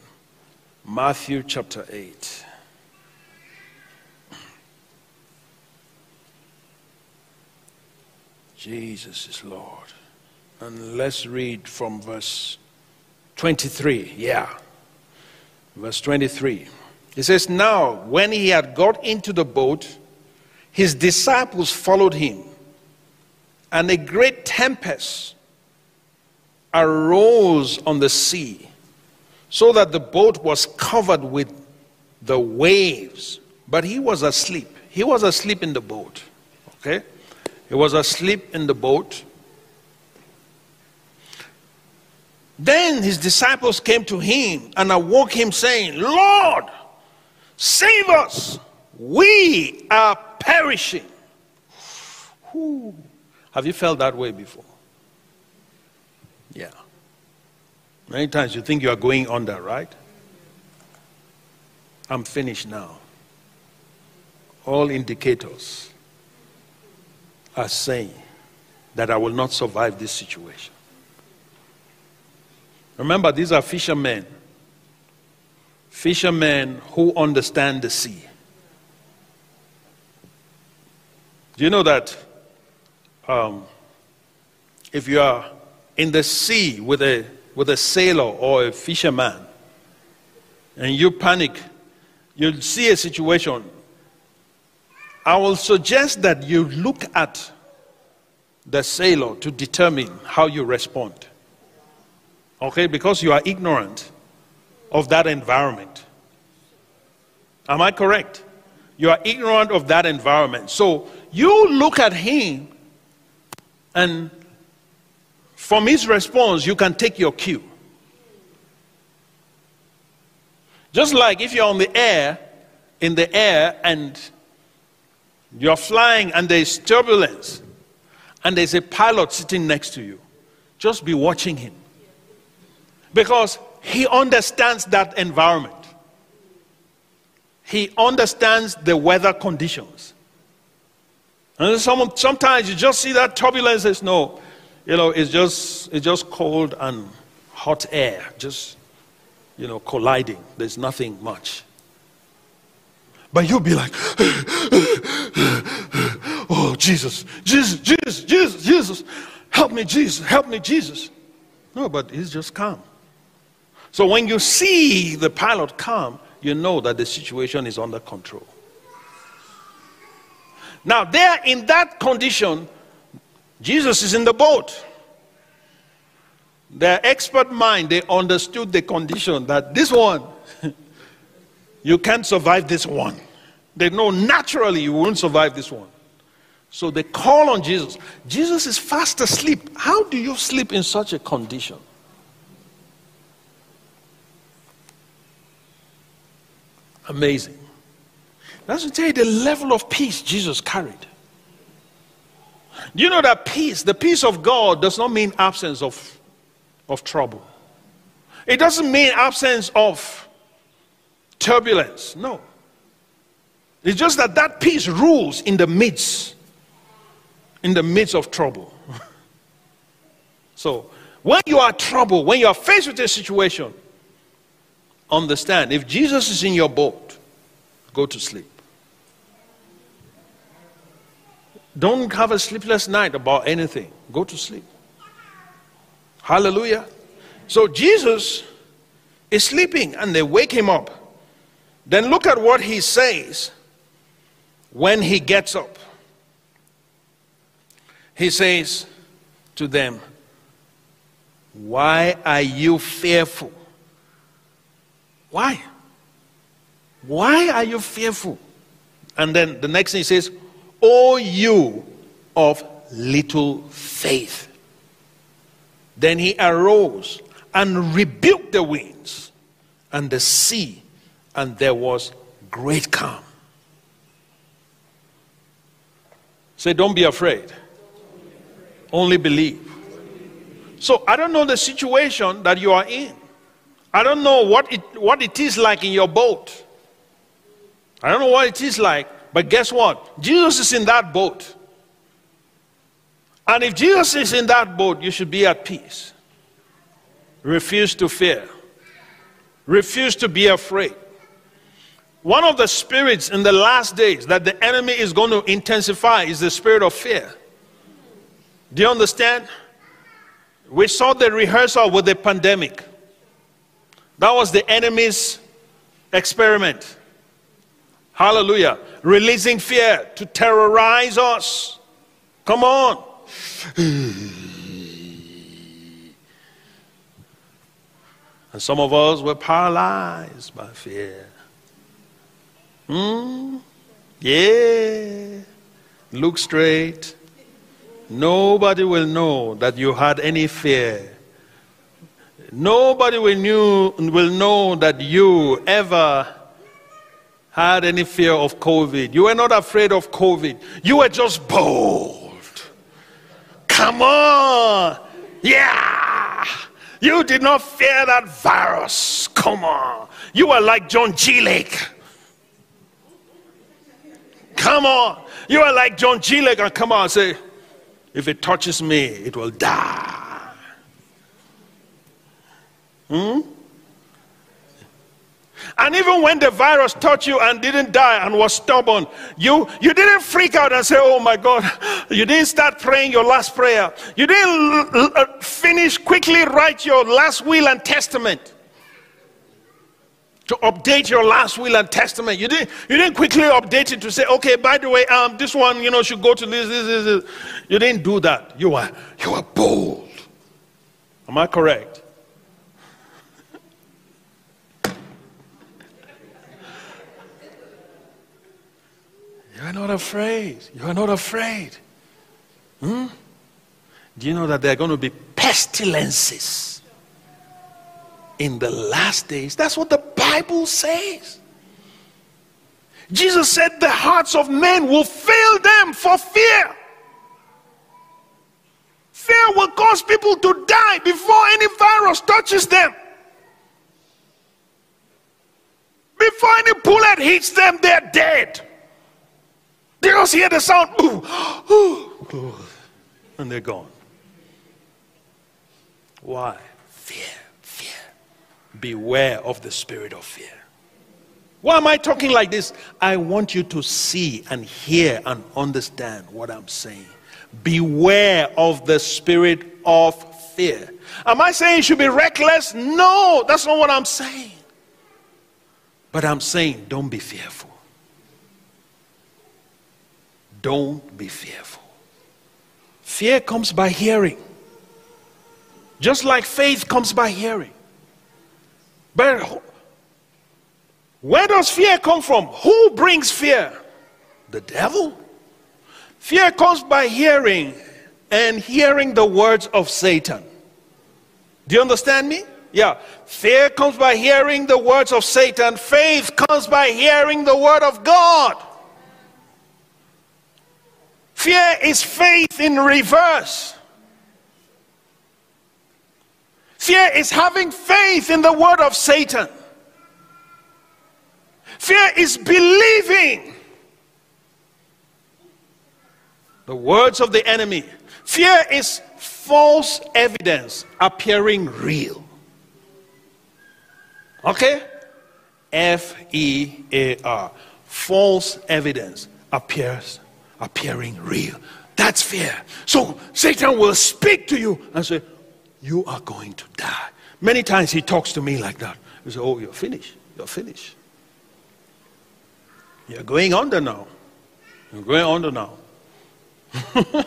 Matthew chapter 8. Jesus is Lord. And let's read from verse 23. Yeah. Verse 23. It says, Now, when he had got into the boat, his disciples followed him, and a great tempest arose on the sea, so that the boat was covered with the waves. But he was asleep. He was asleep in the boat. Okay? He was asleep in the boat. Then his disciples came to him and awoke him, saying, Lord, save us. We are perishing. Whew. Have you felt that way before? Yeah. Many times you think you are going under, right? I'm finished now. All indicators are saying that I will not survive this situation. Remember, these are fishermen. Fishermen who understand the sea. Do you know that um, if you are in the sea with a, with a sailor or a fisherman and you panic, you'll see a situation, I will suggest that you look at the sailor to determine how you respond. Okay, because you are ignorant of that environment. Am I correct? You are ignorant of that environment. So you look at him, and from his response, you can take your cue. Just like if you're on the air, in the air, and you're flying and there's turbulence, and there's a pilot sitting next to you, just be watching him. Because he understands that environment, he understands the weather conditions. And some, sometimes you just see that turbulence. Says, no, you know, it's just, it's just cold and hot air, just, you know, colliding. There's nothing much. But you'll be like, [sighs] oh, Jesus, Jesus, Jesus, Jesus, Jesus, help me, Jesus, help me, Jesus. No, but he's just calm. So when you see the pilot calm, you know that the situation is under control. Now, there in that condition, Jesus is in the boat. Their expert mind, they understood the condition that this one, [laughs] you can't survive this one. They know naturally you won't survive this one. So they call on Jesus. Jesus is fast asleep. How do you sleep in such a condition? Amazing. That's to tell you the level of peace Jesus carried. Do you know that peace, the peace of God, does not mean absence of, of trouble? It doesn't mean absence of turbulence. No. It's just that that peace rules in the midst, in the midst of trouble. [laughs] so, when you are troubled, when you are faced with a situation, understand if Jesus is in your boat, go to sleep. Don't have a sleepless night about anything. Go to sleep. Hallelujah. So Jesus is sleeping and they wake him up. Then look at what he says when he gets up. He says to them, Why are you fearful? Why? Why are you fearful? And then the next thing he says, O you of little faith. Then he arose and rebuked the winds and the sea, and there was great calm. Say, don't be afraid. Only believe. So I don't know the situation that you are in. I don't know what it, what it is like in your boat. I don't know what it is like. But guess what? Jesus is in that boat. And if Jesus is in that boat, you should be at peace. Refuse to fear. Refuse to be afraid. One of the spirits in the last days that the enemy is going to intensify is the spirit of fear. Do you understand? We saw the rehearsal with the pandemic. That was the enemy's experiment. Hallelujah. Releasing fear to terrorize us. Come on. [sighs] And some of us were paralyzed by fear. Hmm? Yeah. Look straight. Nobody will know that you had any fear. Nobody will, knew, will know that you ever had any fear of COVID. You were not afraid of COVID. You were just bold. Come on. Yeah. You did not fear that virus. Come on. You were like John G. Lake. Come on. You are like John G. Lake and come on say, if it touches me, it will die. Hmm? And even when the virus touched you and didn't die and was stubborn, you, you didn't freak out and say, Oh my God. [gasps] You didn't start praying your last prayer. You didn't uh, finish quickly write your last will and testament. to update your last will and testament. You didn't, you didn't quickly update it to say, okay, by the way, um, this one, you know, should go to this, this, this, this. You didn't do that. You were, you were bold. Am I correct? You're not afraid. You're not afraid. Hmm? Do you know that there are going to be pestilences in the last days? That's what the Bible says. Jesus said the hearts of men will fail them for fear. Fear will cause people to die before any virus touches them. Before any bullet hits them, they're dead. They just hear the sound, ooh, ooh, and they're gone. Why? Fear, fear. Beware of the spirit of fear. Why am I talking like this? I want you to see and hear and understand what I'm saying. Beware of the spirit of fear. Am I saying you should be reckless? No, that's not what I'm saying. But I'm saying don't be fearful. Don't be fearful. Fear comes by hearing. Just like faith comes by hearing. But where does fear come from? Who brings fear? The devil. Fear comes by hearing and hearing the words of Satan. Do you understand me? Yeah. Fear comes by hearing the words of Satan. Faith comes by hearing the word of God. Fear is faith in reverse. Fear is having faith in the word of Satan. Fear is believing the words of the enemy. Fear is false evidence appearing real. Okay? F E A R. False evidence appears appearing real. That's fear. So Satan will speak to you and say, You are going to die. Many times he talks to me like that. He says, Oh, you're finished. You're finished. You're going under now. You're going under now. [laughs]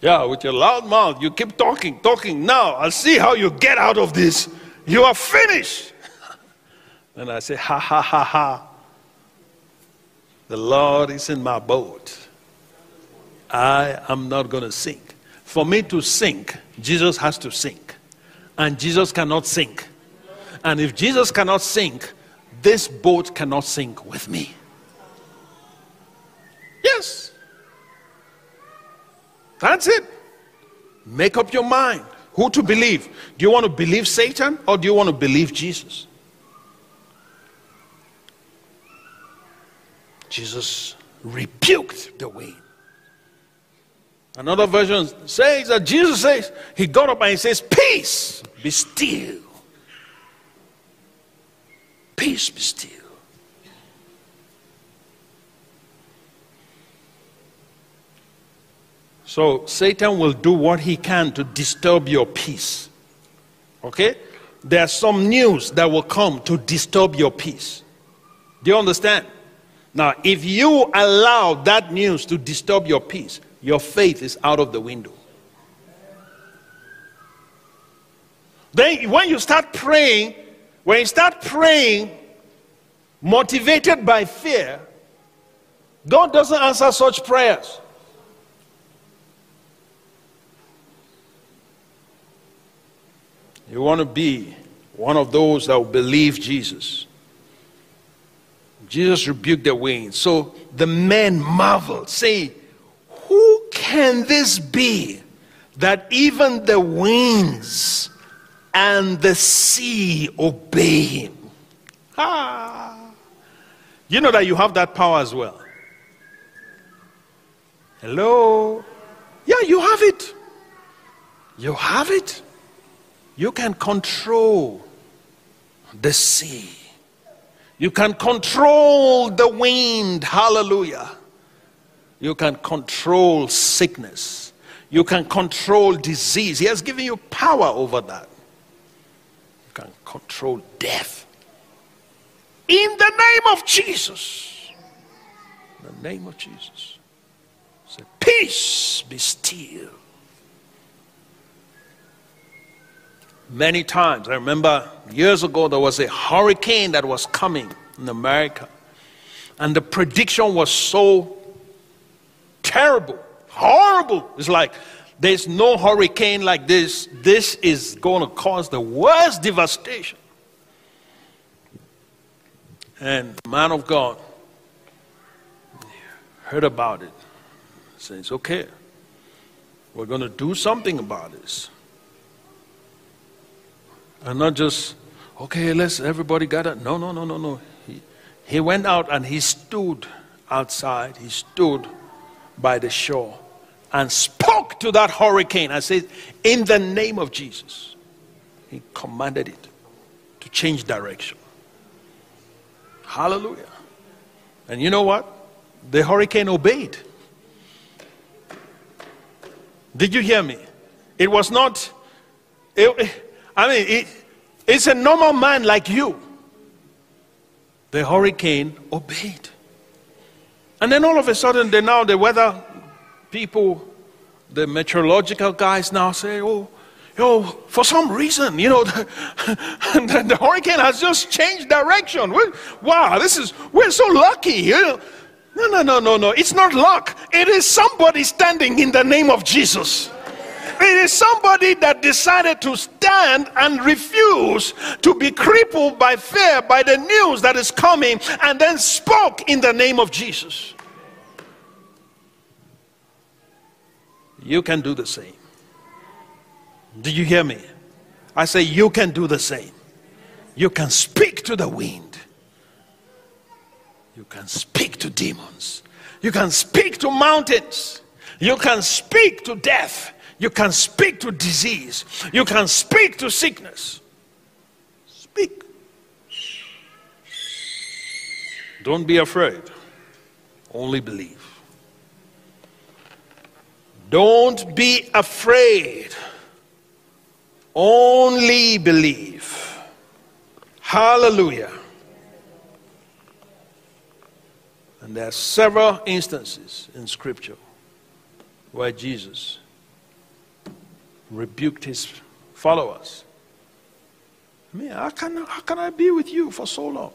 yeah, with your loud mouth, you keep talking, talking. Now, I'll see how you get out of this. You are finished. [laughs] and I say, Ha ha ha ha. The Lord is in my boat. I am not going to sink. For me to sink, Jesus has to sink. And Jesus cannot sink. And if Jesus cannot sink, this boat cannot sink with me. Yes. That's it. Make up your mind who to believe. Do you want to believe Satan or do you want to believe Jesus? Jesus rebuked the wind. Another version says that Jesus says, He got up and He says, Peace, be still. Peace, be still. So Satan will do what he can to disturb your peace. Okay? There's some news that will come to disturb your peace. Do you understand? Now, if you allow that news to disturb your peace, your faith is out of the window. Then, when you start praying, when you start praying motivated by fear, God doesn't answer such prayers. You want to be one of those that will believe Jesus. Jesus rebuked the wind. So the men marveled, saying, Who can this be that even the winds and the sea obey him? Ah. You know that you have that power as well. Hello? Yeah, you have it. You have it. You can control the sea. You can control the wind. Hallelujah. You can control sickness. You can control disease. He has given you power over that. You can control death. In the name of Jesus. In the name of Jesus. Say, Peace be still. Many times, I remember years ago, there was a hurricane that was coming in America. And the prediction was so terrible, horrible. It's like there's no hurricane like this. This is going to cause the worst devastation. And man of God heard about it. Says, okay, we're going to do something about this. And not just, okay, let's everybody gather. No, no, no, no, no. He, he went out and he stood outside. He stood by the shore and spoke to that hurricane and said, In the name of Jesus, he commanded it to change direction. Hallelujah. And you know what? The hurricane obeyed. Did you hear me? It was not, it, I mean, it, it's a normal man like you. The hurricane obeyed. And then all of a sudden, they now, the weather people, the meteorological guys now say, oh, yo, for some reason, you know, the, [laughs] the, the hurricane has just changed direction. We're, wow, this is, we're so lucky. You know? No, no, no, no, no. It's not luck. It is somebody standing in the name of Jesus. It is somebody that decided to stand and refuse to be crippled by fear, by the news that is coming, and then spoke in the name of Jesus. You can do the same. Do you hear me? I say, You can do the same. You can speak to the wind, you can speak to demons, you can speak to mountains, you can speak to death. You can speak to disease. You can speak to sickness. Speak. Don't be afraid. Only believe. Don't be afraid. Only believe. Hallelujah. And there are several instances in Scripture where Jesus rebuked his followers. I mean, how can, how can I be with you for so long?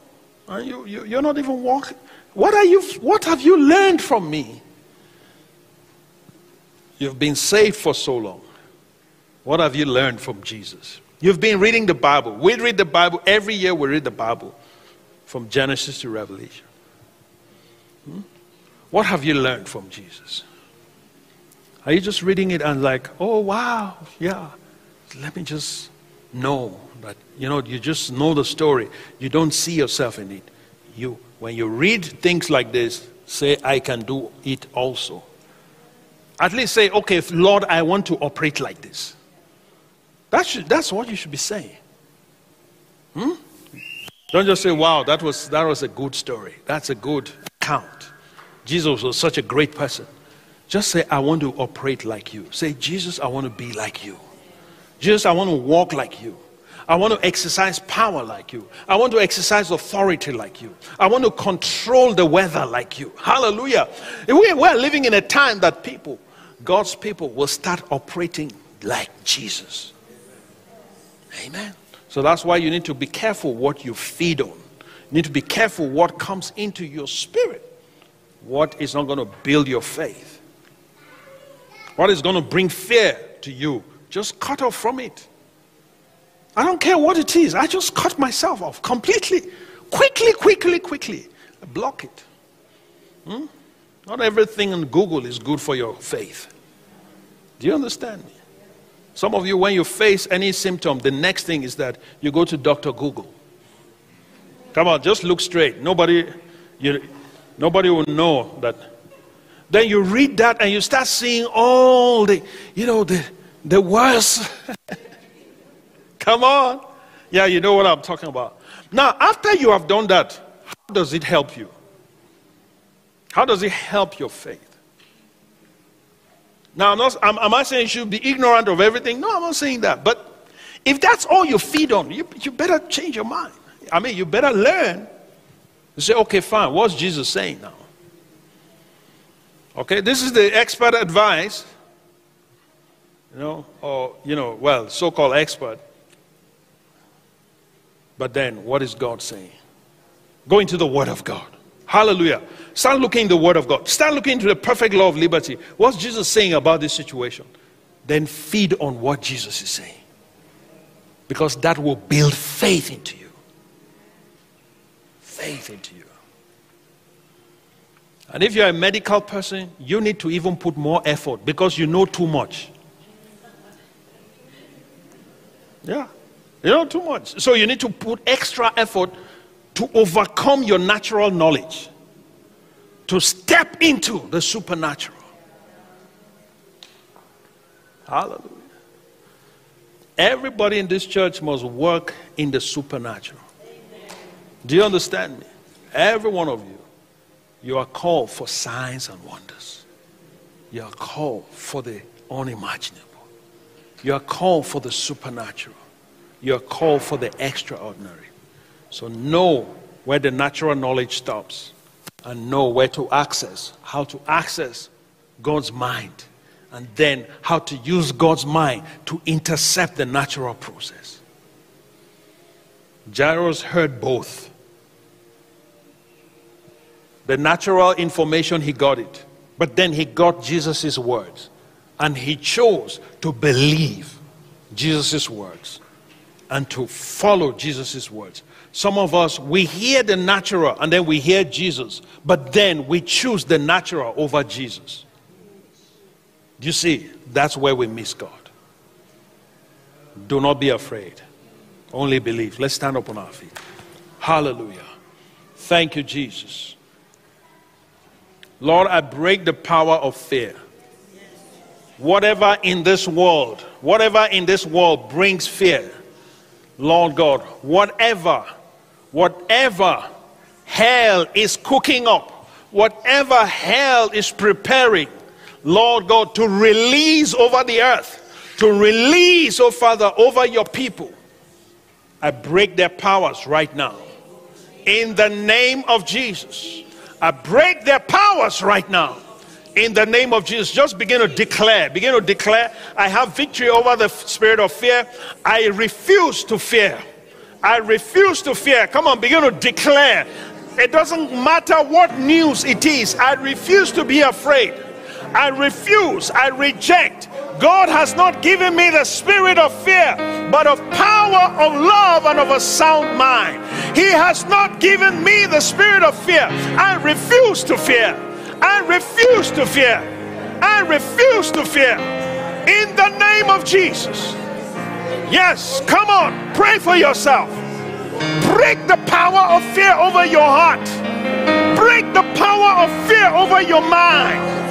And you, you, you're not even walking. What, are you, what have you learned from me? You've been saved for so long. What have you learned from Jesus? You've been reading the Bible. We read the Bible. Every year we read the Bible from Genesis to Revelation. Hmm? What have you learned from Jesus? Are you just reading it and like, oh, wow, yeah, let me just know that, you know, you just know the story. You don't see yourself in it. You, when you read things like this, say, I can do it also. At least say, okay, Lord, I want to operate like this. That should, that's what you should be saying. Hmm? Don't just say, wow, that was, that was a good story. That's a good account. Jesus was such a great person. Just say, I want to operate like you. Say, Jesus, I want to be like you. Jesus, I want to walk like you. I want to exercise power like you. I want to exercise authority like you. I want to control the weather like you. Hallelujah. We, we're living in a time that people, God's people, will start operating like Jesus. Amen. So that's why you need to be careful what you feed on. You need to be careful what comes into your spirit. What is not going to build your faith. What is going to bring fear to you? Just cut off from it. I don't care what it is. I just cut myself off completely. Quickly, quickly, quickly. I block it. Hmm? Not everything on Google is good for your faith. Do you understand me? Some of you, when you face any symptom, the next thing is that you go to Dr. Google. Come on, just look straight. Nobody, you, nobody will know that then you read that and you start seeing all the, you know, the, the worst. [laughs] Come on. Yeah, you know what I'm talking about. Now, after you have done that, how does it help you? How does it help your faith? Now, I'm not, I'm, am I saying you should be ignorant of everything? No, I'm not saying that. But if that's all you feed on, you, you better change your mind. I mean, you better learn You say, okay, fine. What's Jesus saying now? Okay, this is the expert advice, you know, or, you know, well, so called expert. But then, what is God saying? Go into the Word of God. Hallelujah. Start looking the Word of God. Start looking into the perfect law of liberty. What's Jesus saying about this situation? Then feed on what Jesus is saying. Because that will build faith into you. Faith into you. And if you're a medical person, you need to even put more effort because you know too much. Yeah, you know too much. So you need to put extra effort to overcome your natural knowledge, to step into the supernatural. Hallelujah. Everybody in this church must work in the supernatural. Do you understand me? Every one of you. You are called for signs and wonders. You are called for the unimaginable. You are called for the supernatural. You are called for the extraordinary. So know where the natural knowledge stops and know where to access, how to access God's mind, and then how to use God's mind to intercept the natural process. Jairus heard both. The natural information, he got it. But then he got Jesus' words. And he chose to believe Jesus' words and to follow Jesus' words. Some of us, we hear the natural and then we hear Jesus, but then we choose the natural over Jesus. Do you see? That's where we miss God. Do not be afraid. Only believe. Let's stand up on our feet. Hallelujah. Thank you, Jesus. Lord, I break the power of fear. Whatever in this world, whatever in this world brings fear, Lord God, whatever, whatever hell is cooking up, whatever hell is preparing, Lord God, to release over the earth, to release, oh Father, over your people, I break their powers right now. In the name of Jesus. I break their powers right now. In the name of Jesus, just begin to declare. Begin to declare, I have victory over the spirit of fear. I refuse to fear. I refuse to fear. Come on, begin to declare. It doesn't matter what news it is. I refuse to be afraid. I refuse. I reject. God has not given me the spirit of fear, but of power, of love, and of a sound mind. He has not given me the spirit of fear. I refuse to fear. I refuse to fear. I refuse to fear. In the name of Jesus. Yes, come on, pray for yourself. Break the power of fear over your heart. Break the power of fear over your mind.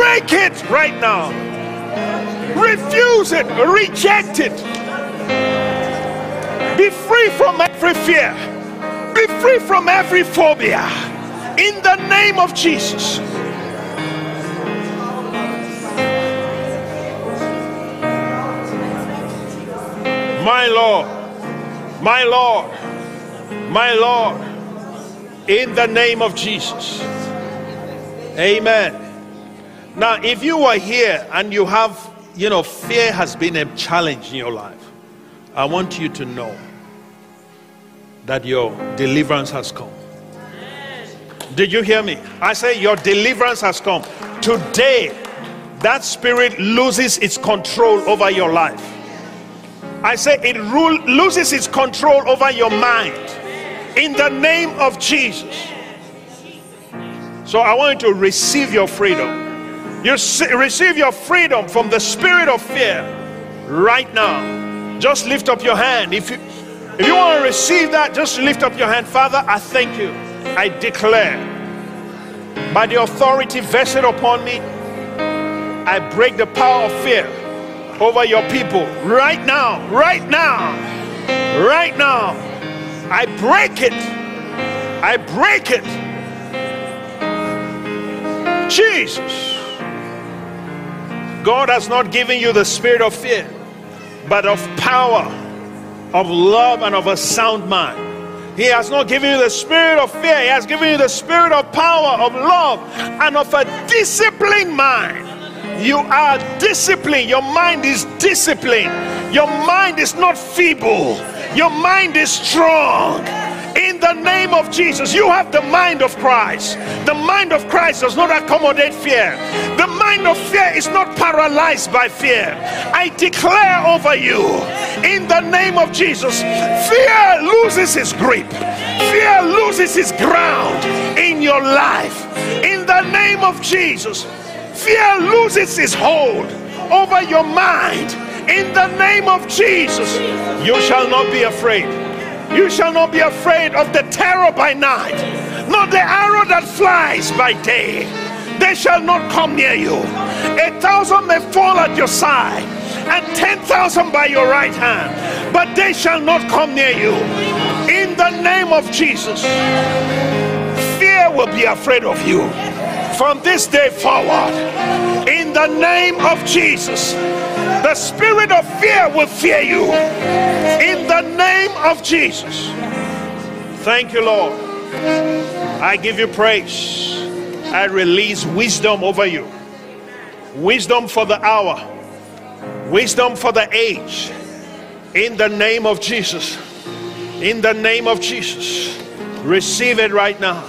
Break it right now. Refuse it, reject it. Be free from every fear, be free from every phobia in the name of Jesus. My Lord, my Lord, my Lord, in the name of Jesus. Amen. Now, if you are here and you have you know, fear has been a challenge in your life. I want you to know that your deliverance has come. Did you hear me? I say your deliverance has come. Today, that spirit loses its control over your life. I say it rule, loses its control over your mind. In the name of Jesus. So I want you to receive your freedom. You receive your freedom from the spirit of fear right now. Just lift up your hand. If you if you want to receive that, just lift up your hand. Father, I thank you. I declare by the authority vested upon me, I break the power of fear over your people right now, right now, right now. I break it. I break it. Jesus. God has not given you the spirit of fear, but of power, of love, and of a sound mind. He has not given you the spirit of fear, He has given you the spirit of power, of love, and of a disciplined mind. You are disciplined. Your mind is disciplined. Your mind is not feeble. Your mind is strong. In the name of Jesus, you have the mind of Christ. The mind of Christ does not accommodate fear. The mind of fear is not paralyzed by fear. I declare over you, in the name of Jesus, fear loses its grip, fear loses its ground in your life. In the name of Jesus, fear loses its hold over your mind. In the name of Jesus, you shall not be afraid. You shall not be afraid of the terror by night, nor the arrow that flies by day. They shall not come near you. A thousand may fall at your side, and ten thousand by your right hand, but they shall not come near you. In the name of Jesus, fear will be afraid of you from this day forward. In the name of Jesus, the spirit of fear will fear you. In name of Jesus. Thank you, Lord. I give you praise. I release wisdom over you. Wisdom for the hour. Wisdom for the age. In the name of Jesus. In the name of Jesus. Receive it right now.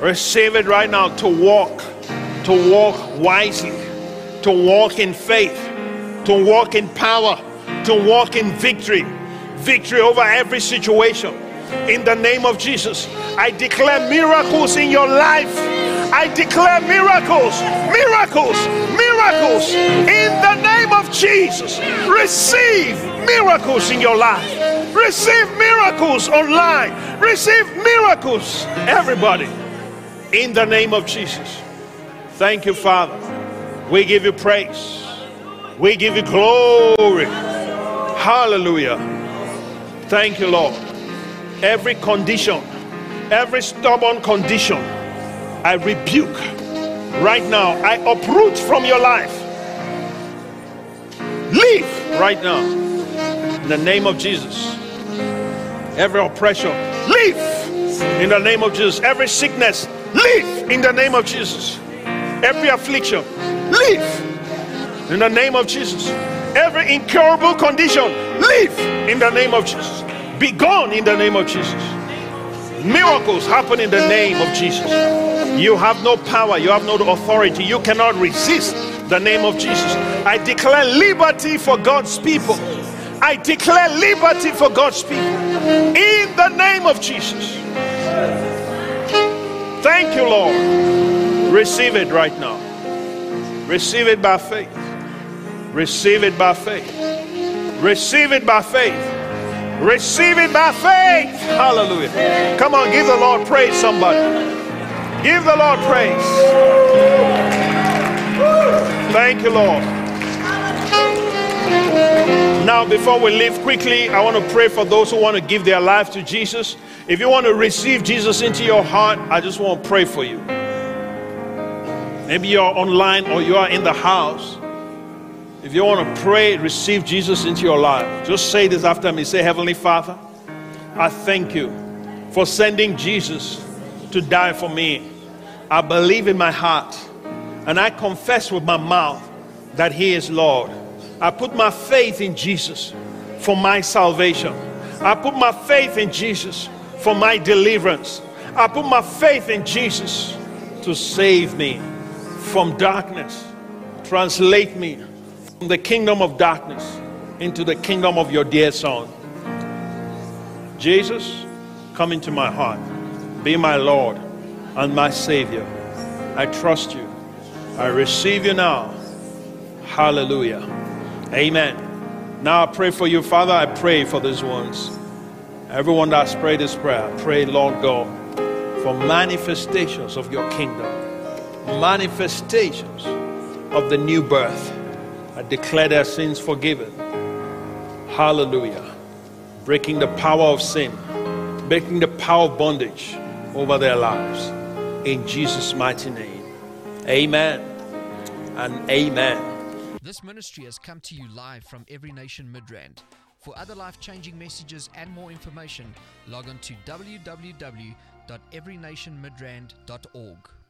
Receive it right now to walk, to walk wisely, to walk in faith, to walk in power, to walk in victory, victory over every situation. In the name of Jesus, I declare miracles in your life. I declare miracles, miracles, miracles in the name of Jesus. Receive miracles in your life. Receive miracles online. Receive miracles, everybody, in the name of Jesus. Thank you, Father. We give you praise. We give you glory. Hallelujah. Thank you, Lord. Every condition, every stubborn condition, I rebuke right now. I uproot from your life. Leave right now. In the name of Jesus. Every oppression, leave. In the name of Jesus. Every sickness, leave. In the name of Jesus. Every affliction, leave in the name of Jesus. Every incurable condition, leave in the name of Jesus. Be gone in the name of Jesus. Miracles happen in the name of Jesus. You have no power, you have no authority, you cannot resist the name of Jesus. I declare liberty for God's people. I declare liberty for God's people in the name of Jesus. Thank you, Lord. Receive it right now. Receive it by faith. Receive it by faith. Receive it by faith. Receive it by faith. Hallelujah. Come on, give the Lord praise, somebody. Give the Lord praise. Thank you, Lord. Now, before we leave quickly, I want to pray for those who want to give their life to Jesus. If you want to receive Jesus into your heart, I just want to pray for you. Maybe you're online or you are in the house if you want to pray, receive Jesus into your life, just say this after me. Say, Heavenly Father, I thank you for sending Jesus to die for me. I believe in my heart and I confess with my mouth that He is Lord. I put my faith in Jesus for my salvation. I put my faith in Jesus for my deliverance. I put my faith in Jesus to save me from darkness, translate me the kingdom of darkness into the kingdom of your dear Son. Jesus, come into my heart. Be my Lord and my Savior. I trust you. I receive you now. Hallelujah. Amen. Now I pray for you, Father. I pray for these ones. Everyone that's prayed this prayer, pray, Lord God, for manifestations of your kingdom, manifestations of the new birth I declare their sins forgiven. Hallelujah. Breaking the power of sin, breaking the power of bondage over their lives. In Jesus' mighty name. Amen and amen. This ministry has come to you live from Every Nation Midrand. For other life changing messages and more information, log on to www.everynationmidrand.org.